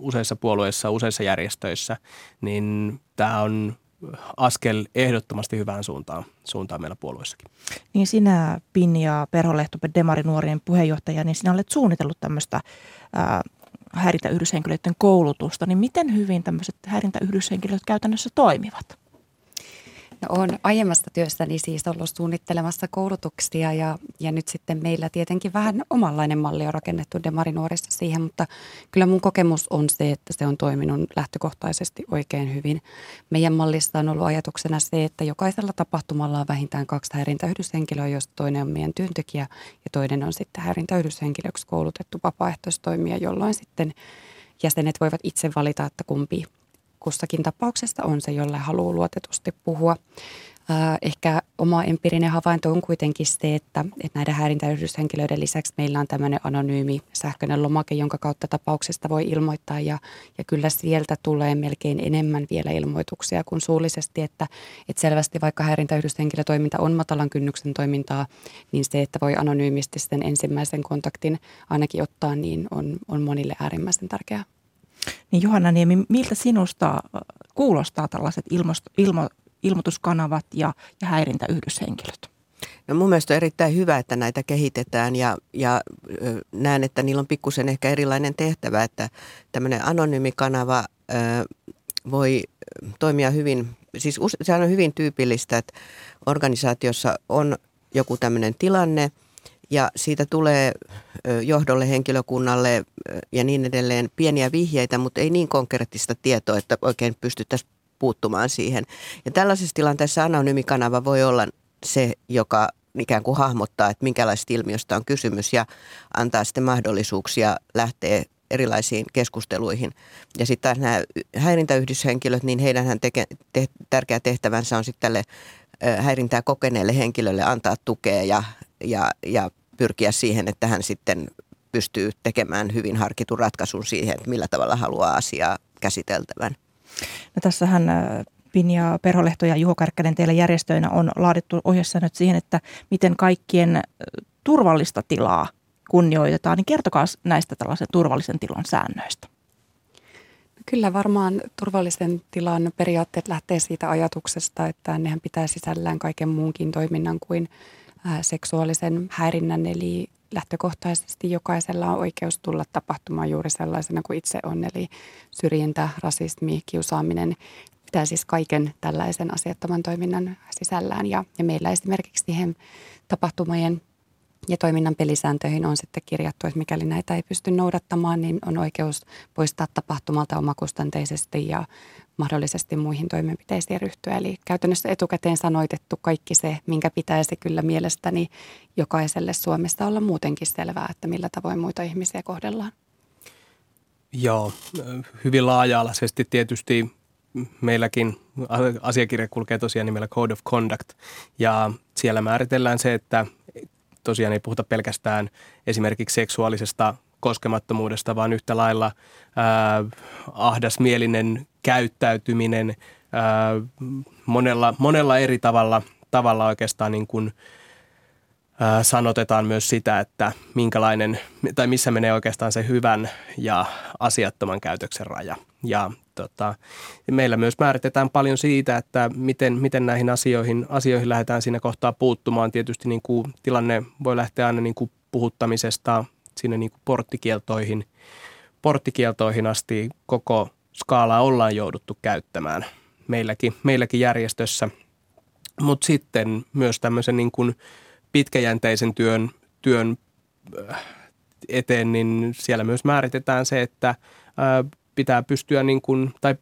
useissa puolueissa, useissa järjestöissä, niin tämä on askel ehdottomasti hyvään suuntaan, suuntaan meillä puolueissakin. Niin sinä, Pinja Perholehto, demarinuorien puheenjohtaja, niin sinä olet suunnitellut tämmöistä ää, häirintäyhdyshenkilöiden koulutusta, niin miten hyvin tämmöiset häirintäyhdyshenkilöt käytännössä toimivat? Olen aiemmasta työstäni siis ollut suunnittelemassa koulutuksia ja, ja nyt sitten meillä tietenkin vähän omanlainen malli on rakennettu Demarinuorissa siihen, mutta kyllä mun kokemus on se, että se on toiminut lähtökohtaisesti oikein hyvin. Meidän mallissa on ollut ajatuksena se, että jokaisella tapahtumalla on vähintään kaksi häirintäyhdyshenkilöä, josta toinen on meidän työntekijä ja toinen on sitten häirintäyhdyshenkilöksi koulutettu vapaaehtoistoimija, jolloin sitten jäsenet voivat itse valita, että kumpi kussakin tapauksessa on se, jolle haluaa luotetusti puhua. Ehkä oma empiirinen havainto on kuitenkin se, että, että näiden häirintäyhdyshenkilöiden lisäksi meillä on tämmöinen anonyymi sähköinen lomake, jonka kautta tapauksesta voi ilmoittaa ja, ja kyllä sieltä tulee melkein enemmän vielä ilmoituksia kuin suullisesti, että, että selvästi vaikka häirintäyhdyshenkilötoiminta on matalan kynnyksen toimintaa, niin se, että voi anonyymisti sen ensimmäisen kontaktin ainakin ottaa, niin on, on monille äärimmäisen tärkeää. Niin Johanna Niemi, miltä sinusta äh, kuulostaa tällaiset ilmost, ilmo, ilmoituskanavat ja, ja häirintäyhdyshenkilöt? No mun mielestä on erittäin hyvä, että näitä kehitetään ja, ja näen, että niillä on pikkusen ehkä erilainen tehtävä, että tämmöinen anonyymi kanava ö, voi toimia hyvin, siis sehän on hyvin tyypillistä, että organisaatiossa on joku tämmöinen tilanne Ja siitä tulee johdolle, henkilökunnalle ja niin edelleen pieniä vihjeitä, mutta ei niin konkreettista tietoa, että oikein pystyttäisiin puuttumaan siihen. Ja tällaisessa tilanteessa anonyymikanava voi olla se, joka ikään kuin hahmottaa, että minkälaisesta ilmiöstä on kysymys ja antaa sitten mahdollisuuksia lähteä erilaisiin keskusteluihin. Ja sitten taas nämä häirintäyhdyshenkilöt, niin heidän te, tärkeä tehtävänsä on sitten tälle häirintää kokeneelle henkilölle antaa tukea ja, ja, ja pyrkiä siihen, että hän sitten pystyy tekemään hyvin harkitun ratkaisun siihen, että millä tavalla haluaa asiaa käsiteltävän. No tässähän Pinja Perholehto ja Juho Kärkkänen teillä järjestöinä on laadittu ohjesäännöt siihen, että miten kaikkien turvallista tilaa kunnioitetaan. Niin kertokaa näistä tällaisen turvallisen tilan säännöistä. Kyllä varmaan turvallisen tilan periaatteet lähtee siitä ajatuksesta, että nehän pitää sisällään kaiken muunkin toiminnan kuin seksuaalisen häirinnän. Eli lähtökohtaisesti jokaisella on oikeus tulla tapahtumaan juuri sellaisena kuin itse on. Eli syrjintä, rasismi, kiusaaminen pitää siis kaiken tällaisen asiattoman toiminnan sisällään. Ja, ja meillä esimerkiksi siihen tapahtumien ja toiminnan pelisääntöihin on sitten kirjattu, että mikäli näitä ei pysty noudattamaan, niin on oikeus poistaa tapahtumalta omakustanteisesti ja mahdollisesti muihin toimenpiteisiin ryhtyä. Eli käytännössä etukäteen sanoitettu kaikki se, minkä pitäisi kyllä mielestäni jokaiselle Suomessa olla muutenkin selvää, että millä tavoin muita ihmisiä kohdellaan. Joo, hyvin laaja-alaisesti tietysti meilläkin asiakirja kulkee tosiaan nimellä Code of Conduct ja siellä määritellään se, että tosiaan ei puhuta pelkästään esimerkiksi seksuaalisesta koskemattomuudesta, vaan yhtä lailla ää, ahdasmielinen käyttäytyminen ää, monella, monella eri tavalla, tavalla oikeastaan niin kuin, ää, sanotetaan myös sitä, että minkälainen tai missä menee oikeastaan se hyvän ja asiattoman käytöksen raja. Ja tota, meillä myös määritetään paljon siitä, että miten, miten näihin asioihin, asioihin lähdetään siinä kohtaa puuttumaan. Tietysti niin kuin tilanne voi lähteä aina niin kuin puhuttamisesta sinne niin kuin porttikieltoihin, porttikieltoihin asti koko skaalaa ollaan jouduttu käyttämään meilläkin, meilläkin järjestössä. Mutta sitten myös tämmöisen niin kuin pitkäjänteisen työn, työn äh, eteen, niin siellä myös määritetään se, että äh, pitää pystyä niin kuin, tai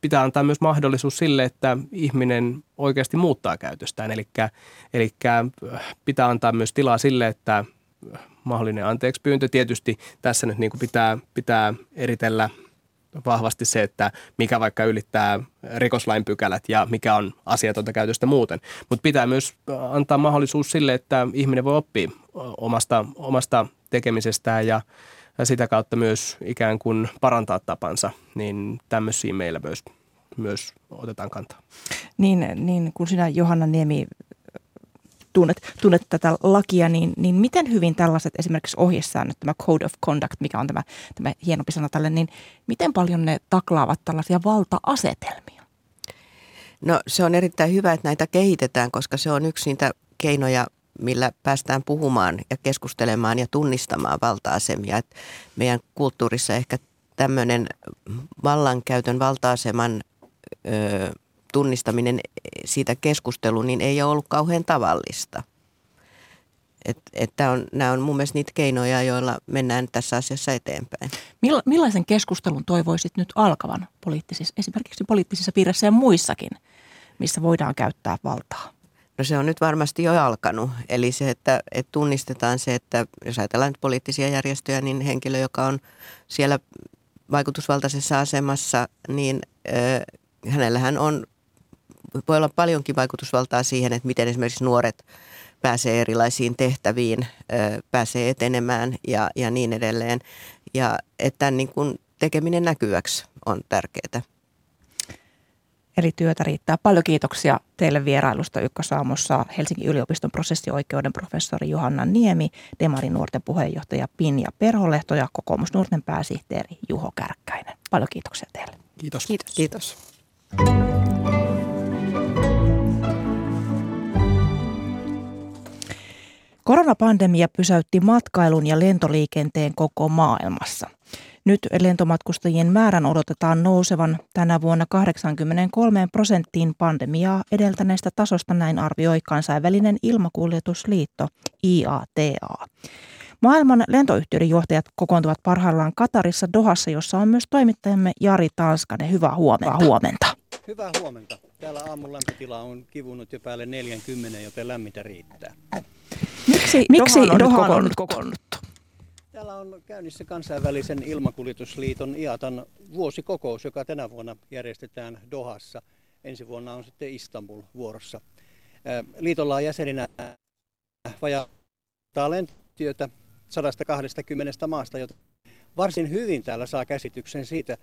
pitää antaa myös mahdollisuus sille, että ihminen oikeasti muuttaa käytöstään. Eli, eli pitää antaa myös tilaa sille, että mahdollinen anteeksi pyyntö. Tietysti tässä nyt niin kuin pitää, pitää eritellä vahvasti se, että mikä vaikka ylittää rikoslain pykälät ja mikä on asiatonta käytöstä muuten. Mutta pitää myös antaa mahdollisuus sille, että ihminen voi oppia omasta, omasta tekemisestään ja ja sitä kautta myös ikään kuin parantaa tapansa, niin tämmöisiä meillä myös, myös otetaan kantaa. Niin, niin kun sinä Johanna Niemi tunnet, tunnet tätä lakia, niin, niin miten hyvin tällaiset esimerkiksi ohjesäännöt, tämä Code of Conduct, mikä on tämä, tämä hienompi sana tälle, niin miten paljon ne taklaavat tällaisia valta-asetelmia? No se on erittäin hyvä, että näitä kehitetään, koska se on yksi niitä keinoja millä päästään puhumaan ja keskustelemaan ja tunnistamaan valta-asemia. Et meidän kulttuurissa ehkä tämmöinen vallankäytön valta-aseman tunnistaminen siitä keskusteluun, niin ei ole ollut kauhean tavallista. Et, et on, nämä on mun mielestä niitä keinoja, joilla mennään tässä asiassa eteenpäin. Millaisen keskustelun toivoisit nyt alkavan poliittisissa, esimerkiksi poliittisissa piirissä ja muissakin, missä voidaan käyttää valtaa? No se on nyt varmasti jo alkanut. Eli se, että, että tunnistetaan se, että jos ajatellaan nyt poliittisia järjestöjä, niin henkilö, joka on siellä vaikutusvaltaisessa asemassa, niin äh, hänellähän on, voi olla paljonkin vaikutusvaltaa siihen, että miten esimerkiksi nuoret pääsee erilaisiin tehtäviin, pääsee etenemään ja, ja niin edelleen. Ja että niin kuin tekeminen näkyväksi on tärkeää. Eli työtä riittää. Paljon kiitoksia teille vierailusta Ykkösaamossa Helsingin yliopiston prosessioikeuden professori Johanna Niemi, Demarin nuorten puheenjohtaja Pinja Perholehto ja kokoomusnuorten pääsihteeri Juho Kärkkäinen. Paljon kiitoksia teille. Kiitos. Kiitos. Kiitos. Koronapandemia pysäytti matkailun ja lentoliikenteen koko maailmassa. Nyt lentomatkustajien määrän odotetaan nousevan tänä vuonna 83 prosenttiin pandemiaa edeltäneestä tasosta, näin arvioi kansainvälinen ilmakuljetusliitto IATA. Maailman lentoyhtiöiden johtajat kokoontuvat parhaillaan Katarissa Dohassa, jossa on myös toimittajamme Jari Tanskanen. Hyvää huomenta. Hyvää huomenta. Hyvää huomenta. Täällä aamun lämpötila on kivunut jo päälle 40, joten lämmintä riittää. Miksi, Miksi Dohan on, Dohan on nyt kokoonnuttu? Täällä on käynnissä kansainvälisen ilmakuljetusliiton IATan vuosikokous, joka tänä vuonna järjestetään Dohassa. Ensi vuonna on sitten Istanbul vuorossa. Liitolla on jäseninä vajaa lentotyötä 120 maasta, jota varsin hyvin täällä saa käsityksen siitä,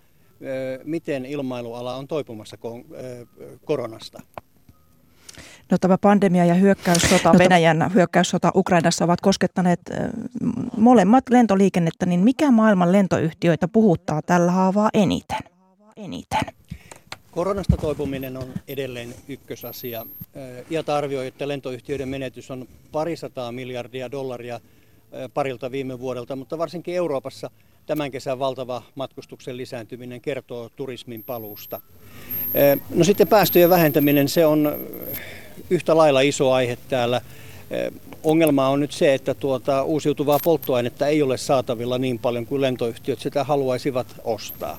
miten ilmailuala on toipumassa koronasta. No, tämä pandemia ja hyökkäyssota, no, Venäjän hyökkäyssota Ukrainassa ovat koskettaneet molemmat lentoliikennettä, niin mikä maailman lentoyhtiöitä puhuttaa tällä haavaa eniten? eniten? Koronasta toipuminen on edelleen ykkösasia. IATA arvioi, että lentoyhtiöiden menetys on parisataa miljardia dollaria parilta viime vuodelta, mutta varsinkin Euroopassa tämän kesän valtava matkustuksen lisääntyminen kertoo turismin paluusta. No sitten päästöjen vähentäminen, se on yhtä lailla iso aihe täällä. Ongelma on nyt se, että tuota uusiutuvaa polttoainetta ei ole saatavilla niin paljon kuin lentoyhtiöt sitä haluaisivat ostaa.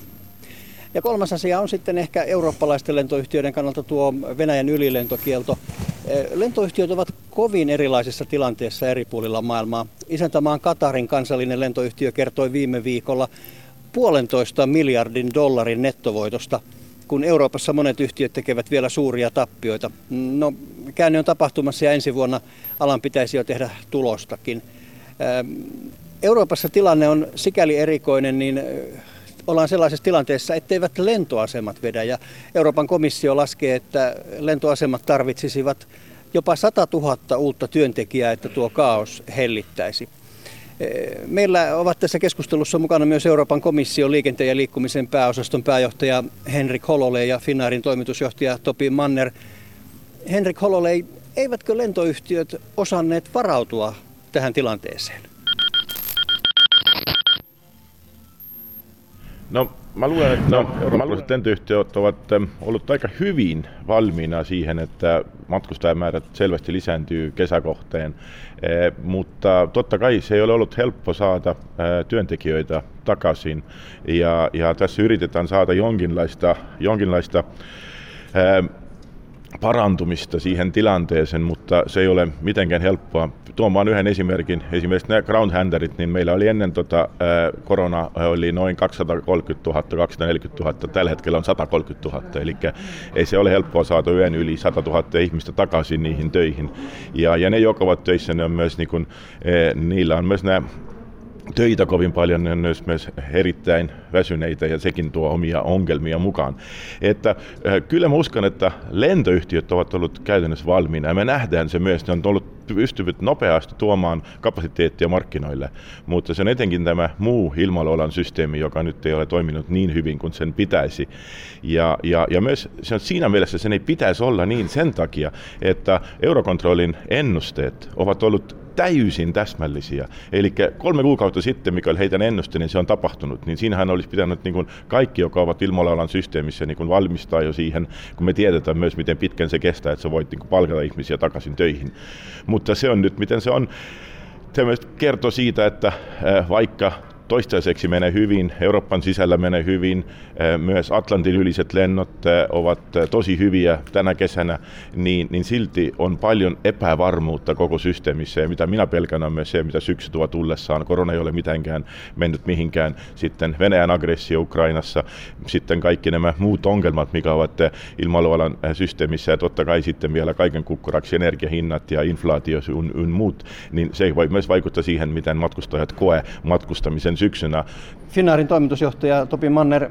Ja kolmas asia on sitten ehkä eurooppalaisten lentoyhtiöiden kannalta tuo Venäjän ylilentokielto. Lentoyhtiöt ovat kovin erilaisessa tilanteessa eri puolilla maailmaa. Isäntämaan Katarin kansallinen lentoyhtiö kertoi viime viikolla puolentoista miljardin dollarin nettovoitosta, kun Euroopassa monet yhtiöt tekevät vielä suuria tappioita. No, käänne on tapahtumassa ja ensi vuonna alan pitäisi jo tehdä tulostakin. Euroopassa tilanne on sikäli erikoinen, niin ollaan sellaisessa tilanteessa, etteivät lentoasemat vedä. Ja Euroopan komissio laskee, että lentoasemat tarvitsisivat jopa 100 000 uutta työntekijää, että tuo kaos hellittäisi. Meillä ovat tässä keskustelussa mukana myös Euroopan komission liikenteen ja liikkumisen pääosaston pääjohtaja Henrik Holole ja Finnairin toimitusjohtaja Topi Manner. Henrik Holole, eivätkö lentoyhtiöt osanneet varautua tähän tilanteeseen? No mä luulen, että no, eurooppalaiset lentoyhtiöt ovat olleet aika hyvin valmiina siihen, että matkustajamäärät selvästi lisääntyy kesäkohteen, e, mutta totta kai se ei ole ollut helppo saada e, työntekijöitä takaisin ja, ja tässä yritetään saada jonkinlaista, jonkinlaista e, parantumista siihen tilanteeseen, mutta se ei ole mitenkään helppoa. Tuon vaan yhden esimerkin. Esimerkiksi nämä groundhanderit, niin meillä oli ennen tota, korona oli noin 230 000, 240 000, tällä hetkellä on 130 000, eli ei se ole helppoa saada yön yli 100 000 ihmistä takaisin niihin töihin. Ja, ja ne, jotka ovat töissä, ne on myös, niin kuin, niillä on myös nämä töitä kovin paljon, ne on myös, erittäin väsyneitä ja sekin tuo omia ongelmia mukaan. Että äh, kyllä mä uskon, että lentoyhtiöt ovat olleet käytännössä valmiina ja me nähdään se myös, ne on ollut pystyvät nopeasti tuomaan kapasiteettia markkinoille, mutta se on etenkin tämä muu ilmailualan systeemi, joka nyt ei ole toiminut niin hyvin kuin sen pitäisi. Ja, ja, ja myös se on siinä mielessä sen ei pitäisi olla niin sen takia, että Eurokontrollin ennusteet ovat ollut täysin täsmällisiä. Eli kolme kuukautta sitten, mikä oli heidän ennuste, niin se on tapahtunut. Niin siinähän olisi pitänyt niin kuin kaikki, jotka ovat ilmoilalan systeemissä, niin kuin valmistaa jo siihen, kun me tiedetään myös, miten pitkän se kestää, että sä voit niin kuin palkata ihmisiä takaisin töihin. Mutta se on nyt, miten se on. Se kertoo siitä, että vaikka toistaiseksi menee hyvin, Euroopan sisällä menee hyvin, myös Atlantin yliset lennot ovat tosi hyviä tänä kesänä, niin, niin silti on paljon epävarmuutta koko systeemissä ja mitä minä pelkän on myös se, mitä syksy tuo tullessaan. Korona ei ole mitenkään mennyt mihinkään. Sitten Venäjän aggressio Ukrainassa, sitten kaikki nämä muut ongelmat, mikä ovat ilmailualan systeemissä ja totta kai sitten vielä kaiken kukkuraksi energiahinnat ja inflaatio ynnä muut, niin se voi myös vaikuttaa siihen, miten matkustajat koe matkustamisen syksynä. Finnairin toimitusjohtaja Topi Manner,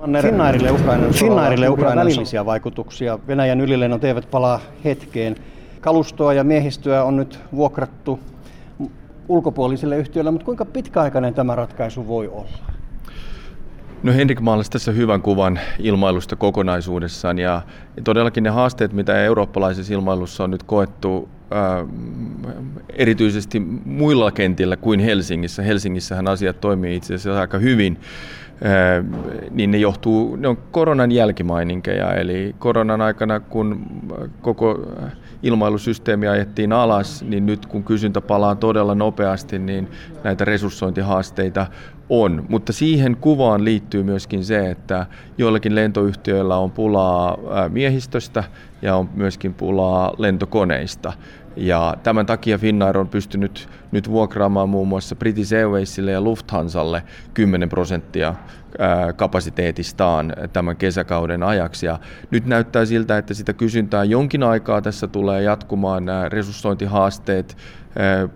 Manner Finnairille Ukrainan, Finnairille Ukrainan välillisiä vaikutuksia. Venäjän ylilennot eivät palaa hetkeen. Kalustoa ja miehistöä on nyt vuokrattu ulkopuolisille yhtiöille, mutta kuinka pitkäaikainen tämä ratkaisu voi olla? No Henrik maalasi tässä hyvän kuvan ilmailusta kokonaisuudessaan ja todellakin ne haasteet, mitä eurooppalaisessa ilmailussa on nyt koettu ää, erityisesti muilla kentillä kuin Helsingissä. Helsingissähän asiat toimii itse asiassa aika hyvin niin ne johtuu, ne on koronan jälkimaininkeja, eli koronan aikana kun koko ilmailusysteemi ajettiin alas, niin nyt kun kysyntä palaa todella nopeasti, niin näitä resurssointihaasteita on. Mutta siihen kuvaan liittyy myöskin se, että joillakin lentoyhtiöillä on pulaa miehistöstä ja on myöskin pulaa lentokoneista. Ja tämän takia Finnair on pystynyt nyt vuokraamaan muun muassa British Airwaysille ja Lufthansalle 10 prosenttia kapasiteetistaan tämän kesäkauden ajaksi. Ja nyt näyttää siltä, että sitä kysyntää jonkin aikaa tässä tulee jatkumaan nämä resurssointihaasteet,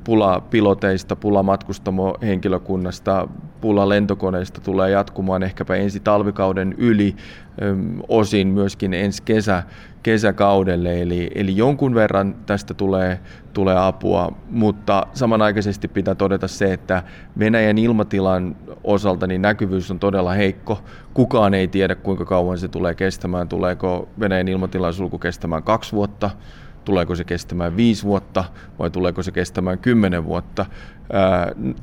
pula piloteista, pula matkustamohenkilökunnasta, pula lentokoneista tulee jatkumaan ehkäpä ensi talvikauden yli, osin myöskin ensi kesä, kesäkaudelle, eli, eli jonkun verran tästä tulee, tulee apua, mutta samanaikaisesti pitää todeta se, että Venäjän ilmatilan osalta niin näkyvyys on todella heikko. Kukaan ei tiedä, kuinka kauan se tulee kestämään. Tuleeko Venäjän ilmatilan sulku kestämään kaksi vuotta, tuleeko se kestämään viisi vuotta vai tuleeko se kestämään kymmenen vuotta.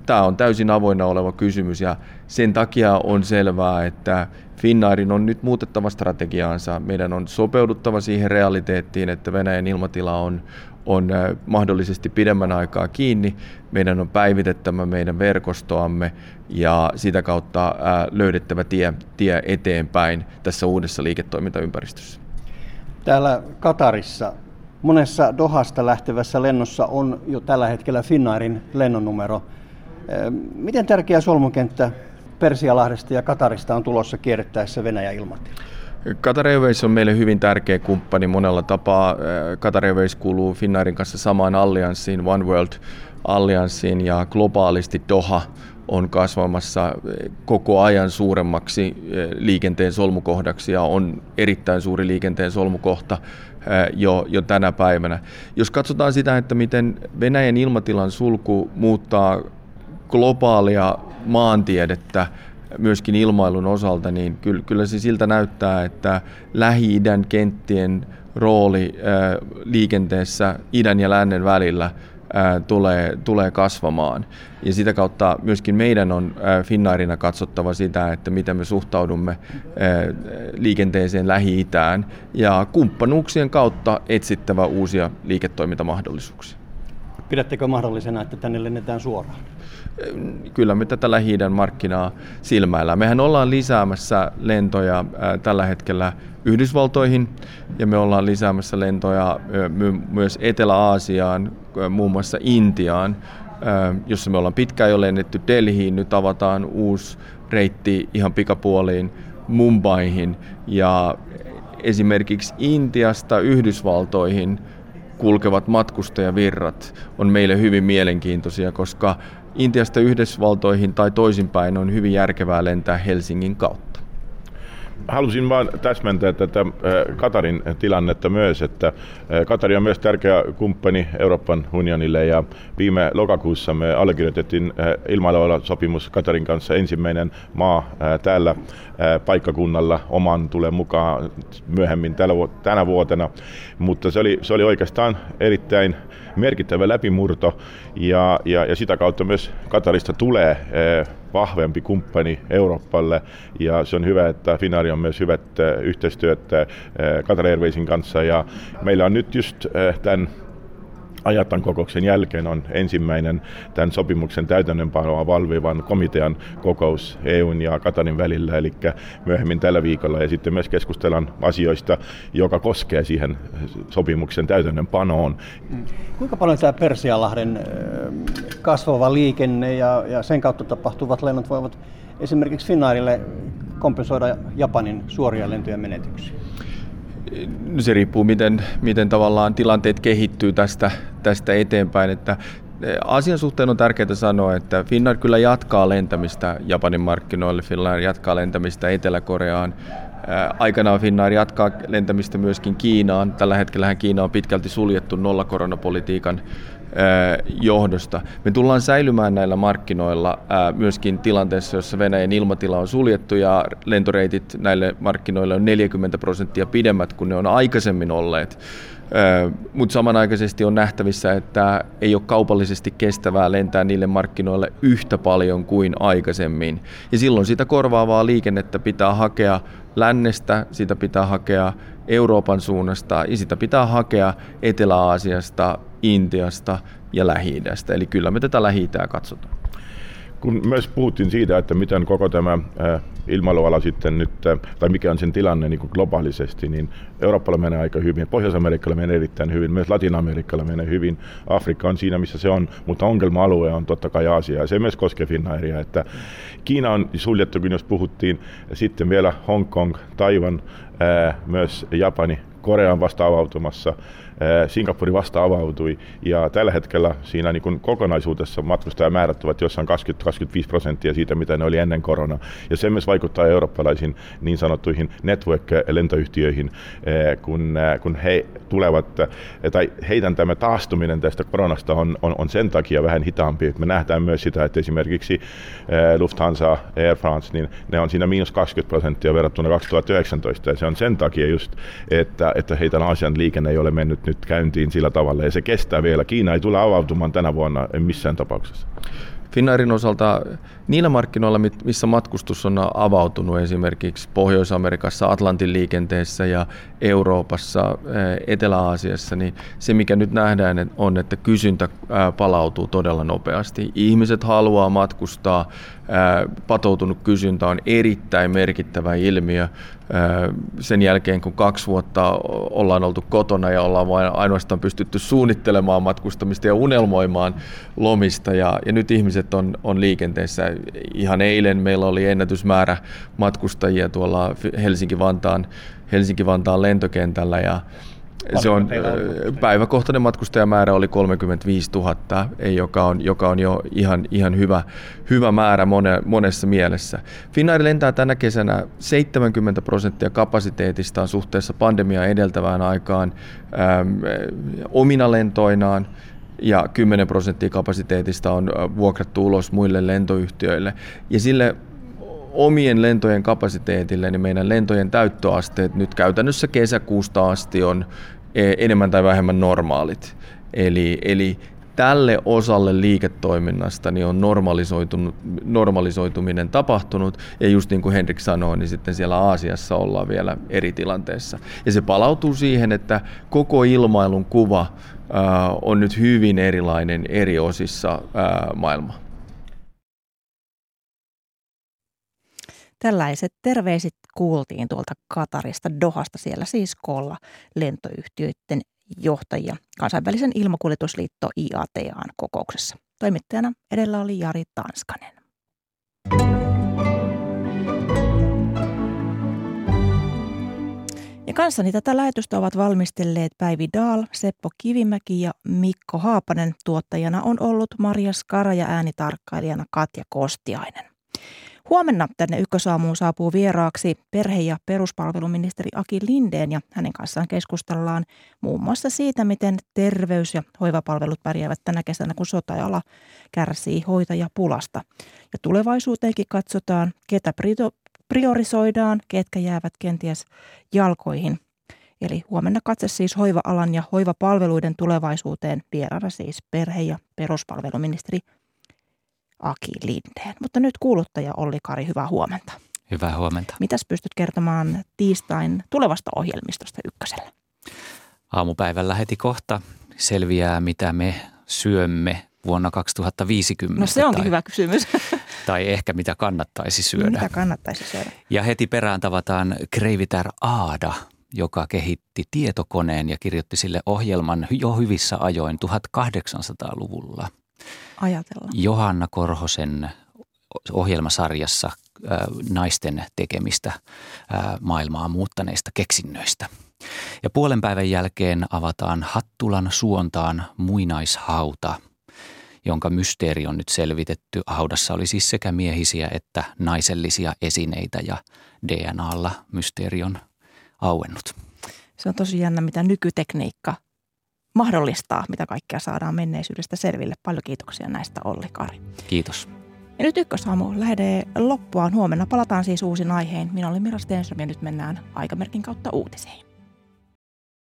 Tämä on täysin avoinna oleva kysymys ja sen takia on selvää, että Finnairin on nyt muutettava strategiaansa. Meidän on sopeuduttava siihen realiteettiin, että Venäjän ilmatila on, on mahdollisesti pidemmän aikaa kiinni. Meidän on päivitettävä meidän verkostoamme ja sitä kautta löydettävä tie, tie eteenpäin tässä uudessa liiketoimintaympäristössä. Täällä Katarissa monessa Dohasta lähtevässä lennossa on jo tällä hetkellä Finnairin lennonnumero. Miten tärkeä solmukenttä Persialahdesta ja Katarista on tulossa kierrettäessä Venäjän ilmatila? Qatar Airways on meille hyvin tärkeä kumppani monella tapaa. Qatar Airways kuuluu Finnairin kanssa samaan allianssiin, One World allianssiin ja globaalisti Doha on kasvamassa koko ajan suuremmaksi liikenteen solmukohdaksi ja on erittäin suuri liikenteen solmukohta jo, jo tänä päivänä. Jos katsotaan sitä, että miten Venäjän ilmatilan sulku muuttaa globaalia maantiedettä myöskin ilmailun osalta, niin kyllä, kyllä se siltä näyttää, että Lähi-idän kenttien rooli liikenteessä idän ja lännen välillä tulee, tulee kasvamaan. Ja sitä kautta myöskin meidän on Finnairina katsottava sitä, että miten me suhtaudumme liikenteeseen Lähi-Itään ja kumppanuuksien kautta etsittävä uusia liiketoimintamahdollisuuksia. Pidättekö mahdollisena, että tänne lennetään suoraan? Kyllä me tätä lähi markkinaa silmäillään. Mehän ollaan lisäämässä lentoja tällä hetkellä Yhdysvaltoihin ja me ollaan lisäämässä lentoja myös Etelä-Aasiaan, muun muassa Intiaan, jossa me ollaan pitkään jo lennetty Delhiin. Nyt avataan uusi reitti ihan pikapuoliin Mumbaihin ja esimerkiksi Intiasta Yhdysvaltoihin kulkevat matkustajavirrat on meille hyvin mielenkiintoisia, koska Intiasta Yhdysvaltoihin tai toisinpäin on hyvin järkevää lentää Helsingin kautta. Halusin vain täsmentää tätä Katarin tilannetta myös, että Katari on myös tärkeä kumppani Euroopan unionille ja viime lokakuussa me allekirjoitettiin ilmailuala sopimus Katarin kanssa ensimmäinen maa täällä paikkakunnalla. Oman tulee mukaan myöhemmin tänä vuotena, mutta se oli, se oli oikeastaan erittäin merkittävä läpimurto ja, ja, ja sitä kautta myös Katarista tulee eh, vahvempi kumppani Euroopalle. Ja se on hyvä, että Finnair on myös hyvät eh, yhteistyöt eh, Qatar Airwaysin kanssa. Ja meillä on nyt just tämän Ajatan kokouksen jälkeen on ensimmäinen tämän sopimuksen täytännönpanoa valvivan komitean kokous EUn ja Katarin välillä, eli myöhemmin tällä viikolla. Ja sitten myös keskustellaan asioista, joka koskee siihen sopimuksen täytännönpanoon. Kuinka paljon tämä Persialahden kasvava liikenne ja, sen kautta tapahtuvat lennot voivat esimerkiksi Finnairille kompensoida Japanin suoria lentojen menetyksiä? Se riippuu, miten, miten tavallaan tilanteet kehittyy tästä, tästä eteenpäin. Että eh, Asian suhteen on tärkeää sanoa, että Finnair kyllä jatkaa lentämistä Japanin markkinoille, Finnair jatkaa lentämistä Etelä-Koreaan. Eh, aikanaan Finnair jatkaa lentämistä myöskin Kiinaan. Tällä hetkellä Kiina on pitkälti suljettu nollakoronapolitiikan johdosta. Me tullaan säilymään näillä markkinoilla myöskin tilanteessa, jossa Venäjän ilmatila on suljettu ja lentoreitit näille markkinoille on 40 prosenttia pidemmät kuin ne on aikaisemmin olleet. Mutta samanaikaisesti on nähtävissä, että ei ole kaupallisesti kestävää lentää niille markkinoille yhtä paljon kuin aikaisemmin. Ja silloin sitä korvaavaa liikennettä pitää hakea lännestä, sitä pitää hakea Euroopan suunnasta ja sitä pitää hakea Etelä-Aasiasta, Intiasta ja lähi Eli kyllä me tätä lähi katsotaan. Kun myös puhuttiin siitä, että miten koko tämä ilmailuala sitten nyt, tai mikä on sen tilanne niin kuin globaalisesti, niin Euroopalla menee aika hyvin, Pohjois-Amerikalla menee erittäin hyvin, myös Latin-Amerikalla menee hyvin, Afrikka on siinä, missä se on, mutta ongelma-alue on totta kai Aasia, ja se myös koskee Finnairia, että Kiina on suljettu, jos puhuttiin, sitten vielä Hongkong, Taiwan, myös Japani, Korea on vasta avautumassa, Singapuri vasta avautui ja tällä hetkellä siinä niin kokonaisuudessa matkustajamäärät ovat jossain 20-25 prosenttia siitä, mitä ne oli ennen koronaa. Ja se myös vaikuttaa eurooppalaisiin niin sanottuihin network-lentoyhtiöihin, kun, kun he tulevat, tai heidän tämä taastuminen tästä koronasta on, on, on sen takia vähän hitaampi. Me nähdään myös sitä, että esimerkiksi Lufthansa, Air France, niin ne on siinä miinus 20 prosenttia verrattuna 2019. Ja se on sen takia just, että, että heidän Aasian liikenne ei ole mennyt nyt käyntiin sillä tavalla ja se kestää vielä. Kiina ei tule avautumaan tänä vuonna missään tapauksessa. Finnairin osalta niillä markkinoilla, missä matkustus on avautunut esimerkiksi Pohjois-Amerikassa, Atlantin liikenteessä ja Euroopassa, eh, Etelä-Aasiassa, niin se mikä nyt nähdään on, että kysyntä eh, palautuu todella nopeasti. Ihmiset haluaa matkustaa, eh, patoutunut kysyntä on erittäin merkittävä ilmiö. Sen jälkeen kun kaksi vuotta ollaan oltu kotona ja ollaan vain ainoastaan pystytty suunnittelemaan matkustamista ja unelmoimaan lomista ja, ja nyt ihmiset on, on liikenteessä. Ihan eilen meillä oli ennätysmäärä matkustajia tuolla Helsinki-Vantaan, Helsinki-Vantaan lentokentällä ja se on, päiväkohtainen matkustajamäärä oli 35 000, joka on, joka on jo ihan, ihan hyvä, hyvä määrä mone, monessa mielessä. Finnair lentää tänä kesänä 70 prosenttia kapasiteetistaan suhteessa pandemiaa edeltävään aikaan äm, omina lentoinaan ja 10 prosenttia kapasiteetista on vuokrattu ulos muille lentoyhtiöille. Ja sille omien lentojen kapasiteetille, niin meidän lentojen täyttöasteet nyt käytännössä kesäkuusta asti on e, enemmän tai vähemmän normaalit. Eli, eli tälle osalle liiketoiminnasta niin on normalisoitunut, normalisoituminen tapahtunut. Ja just niin kuin Henrik sanoi, niin sitten siellä Aasiassa ollaan vielä eri tilanteessa. Ja se palautuu siihen, että koko ilmailun kuva on nyt hyvin erilainen eri osissa maailmaa. Tällaiset terveiset kuultiin tuolta Katarista Dohasta. Siellä siis koolla lentoyhtiöiden johtajia kansainvälisen ilmakuljetusliitto IATAn kokouksessa. Toimittajana edellä oli Jari Tanskanen. Ja kanssani tätä lähetystä ovat valmistelleet Päivi Daal, Seppo Kivimäki ja Mikko Haapanen. Tuottajana on ollut Maria Skara ja äänitarkkailijana Katja Kostiainen. Huomenna tänne Ykkösaamuun saapuu vieraaksi perhe- ja peruspalveluministeri Aki Lindeen ja hänen kanssaan keskustellaan muun muassa siitä, miten terveys- ja hoivapalvelut pärjäävät tänä kesänä, kun sotaala kärsii hoitajapulasta. Ja tulevaisuuteenkin katsotaan, ketä priorisoidaan, ketkä jäävät kenties jalkoihin. Eli huomenna katse siis hoiva-alan ja hoivapalveluiden tulevaisuuteen vieraana siis perhe- ja peruspalveluministeri Aki Lindeen. Mutta nyt kuuluttaja Olli Kari, hyvää huomenta. Hyvää huomenta. Mitäs pystyt kertomaan tiistain tulevasta ohjelmistosta ykkösellä? Aamupäivällä heti kohta selviää, mitä me syömme vuonna 2050. No se onkin tai, hyvä kysymys. Tai ehkä mitä kannattaisi syödä. Mitä kannattaisi syödä. Ja heti perään tavataan Kreivitär Aada, joka kehitti tietokoneen ja kirjoitti sille ohjelman jo hyvissä ajoin 1800-luvulla – ajatella? Johanna Korhosen ohjelmasarjassa naisten tekemistä maailmaa muuttaneista keksinnöistä. Ja puolen päivän jälkeen avataan Hattulan suontaan muinaishauta, jonka mysteeri on nyt selvitetty. Haudassa oli siis sekä miehisiä että naisellisia esineitä ja DNAlla mysteeri on auennut. Se on tosi jännä, mitä nykytekniikka mahdollistaa, mitä kaikkea saadaan menneisyydestä selville. Paljon kiitoksia näistä Olli Kari. Kiitos. Ja nyt ykkösaamu lähdee loppuaan. Huomenna palataan siis uusin aiheen. Minä olen Mira Stenström ja nyt mennään aikamerkin kautta uutisiin.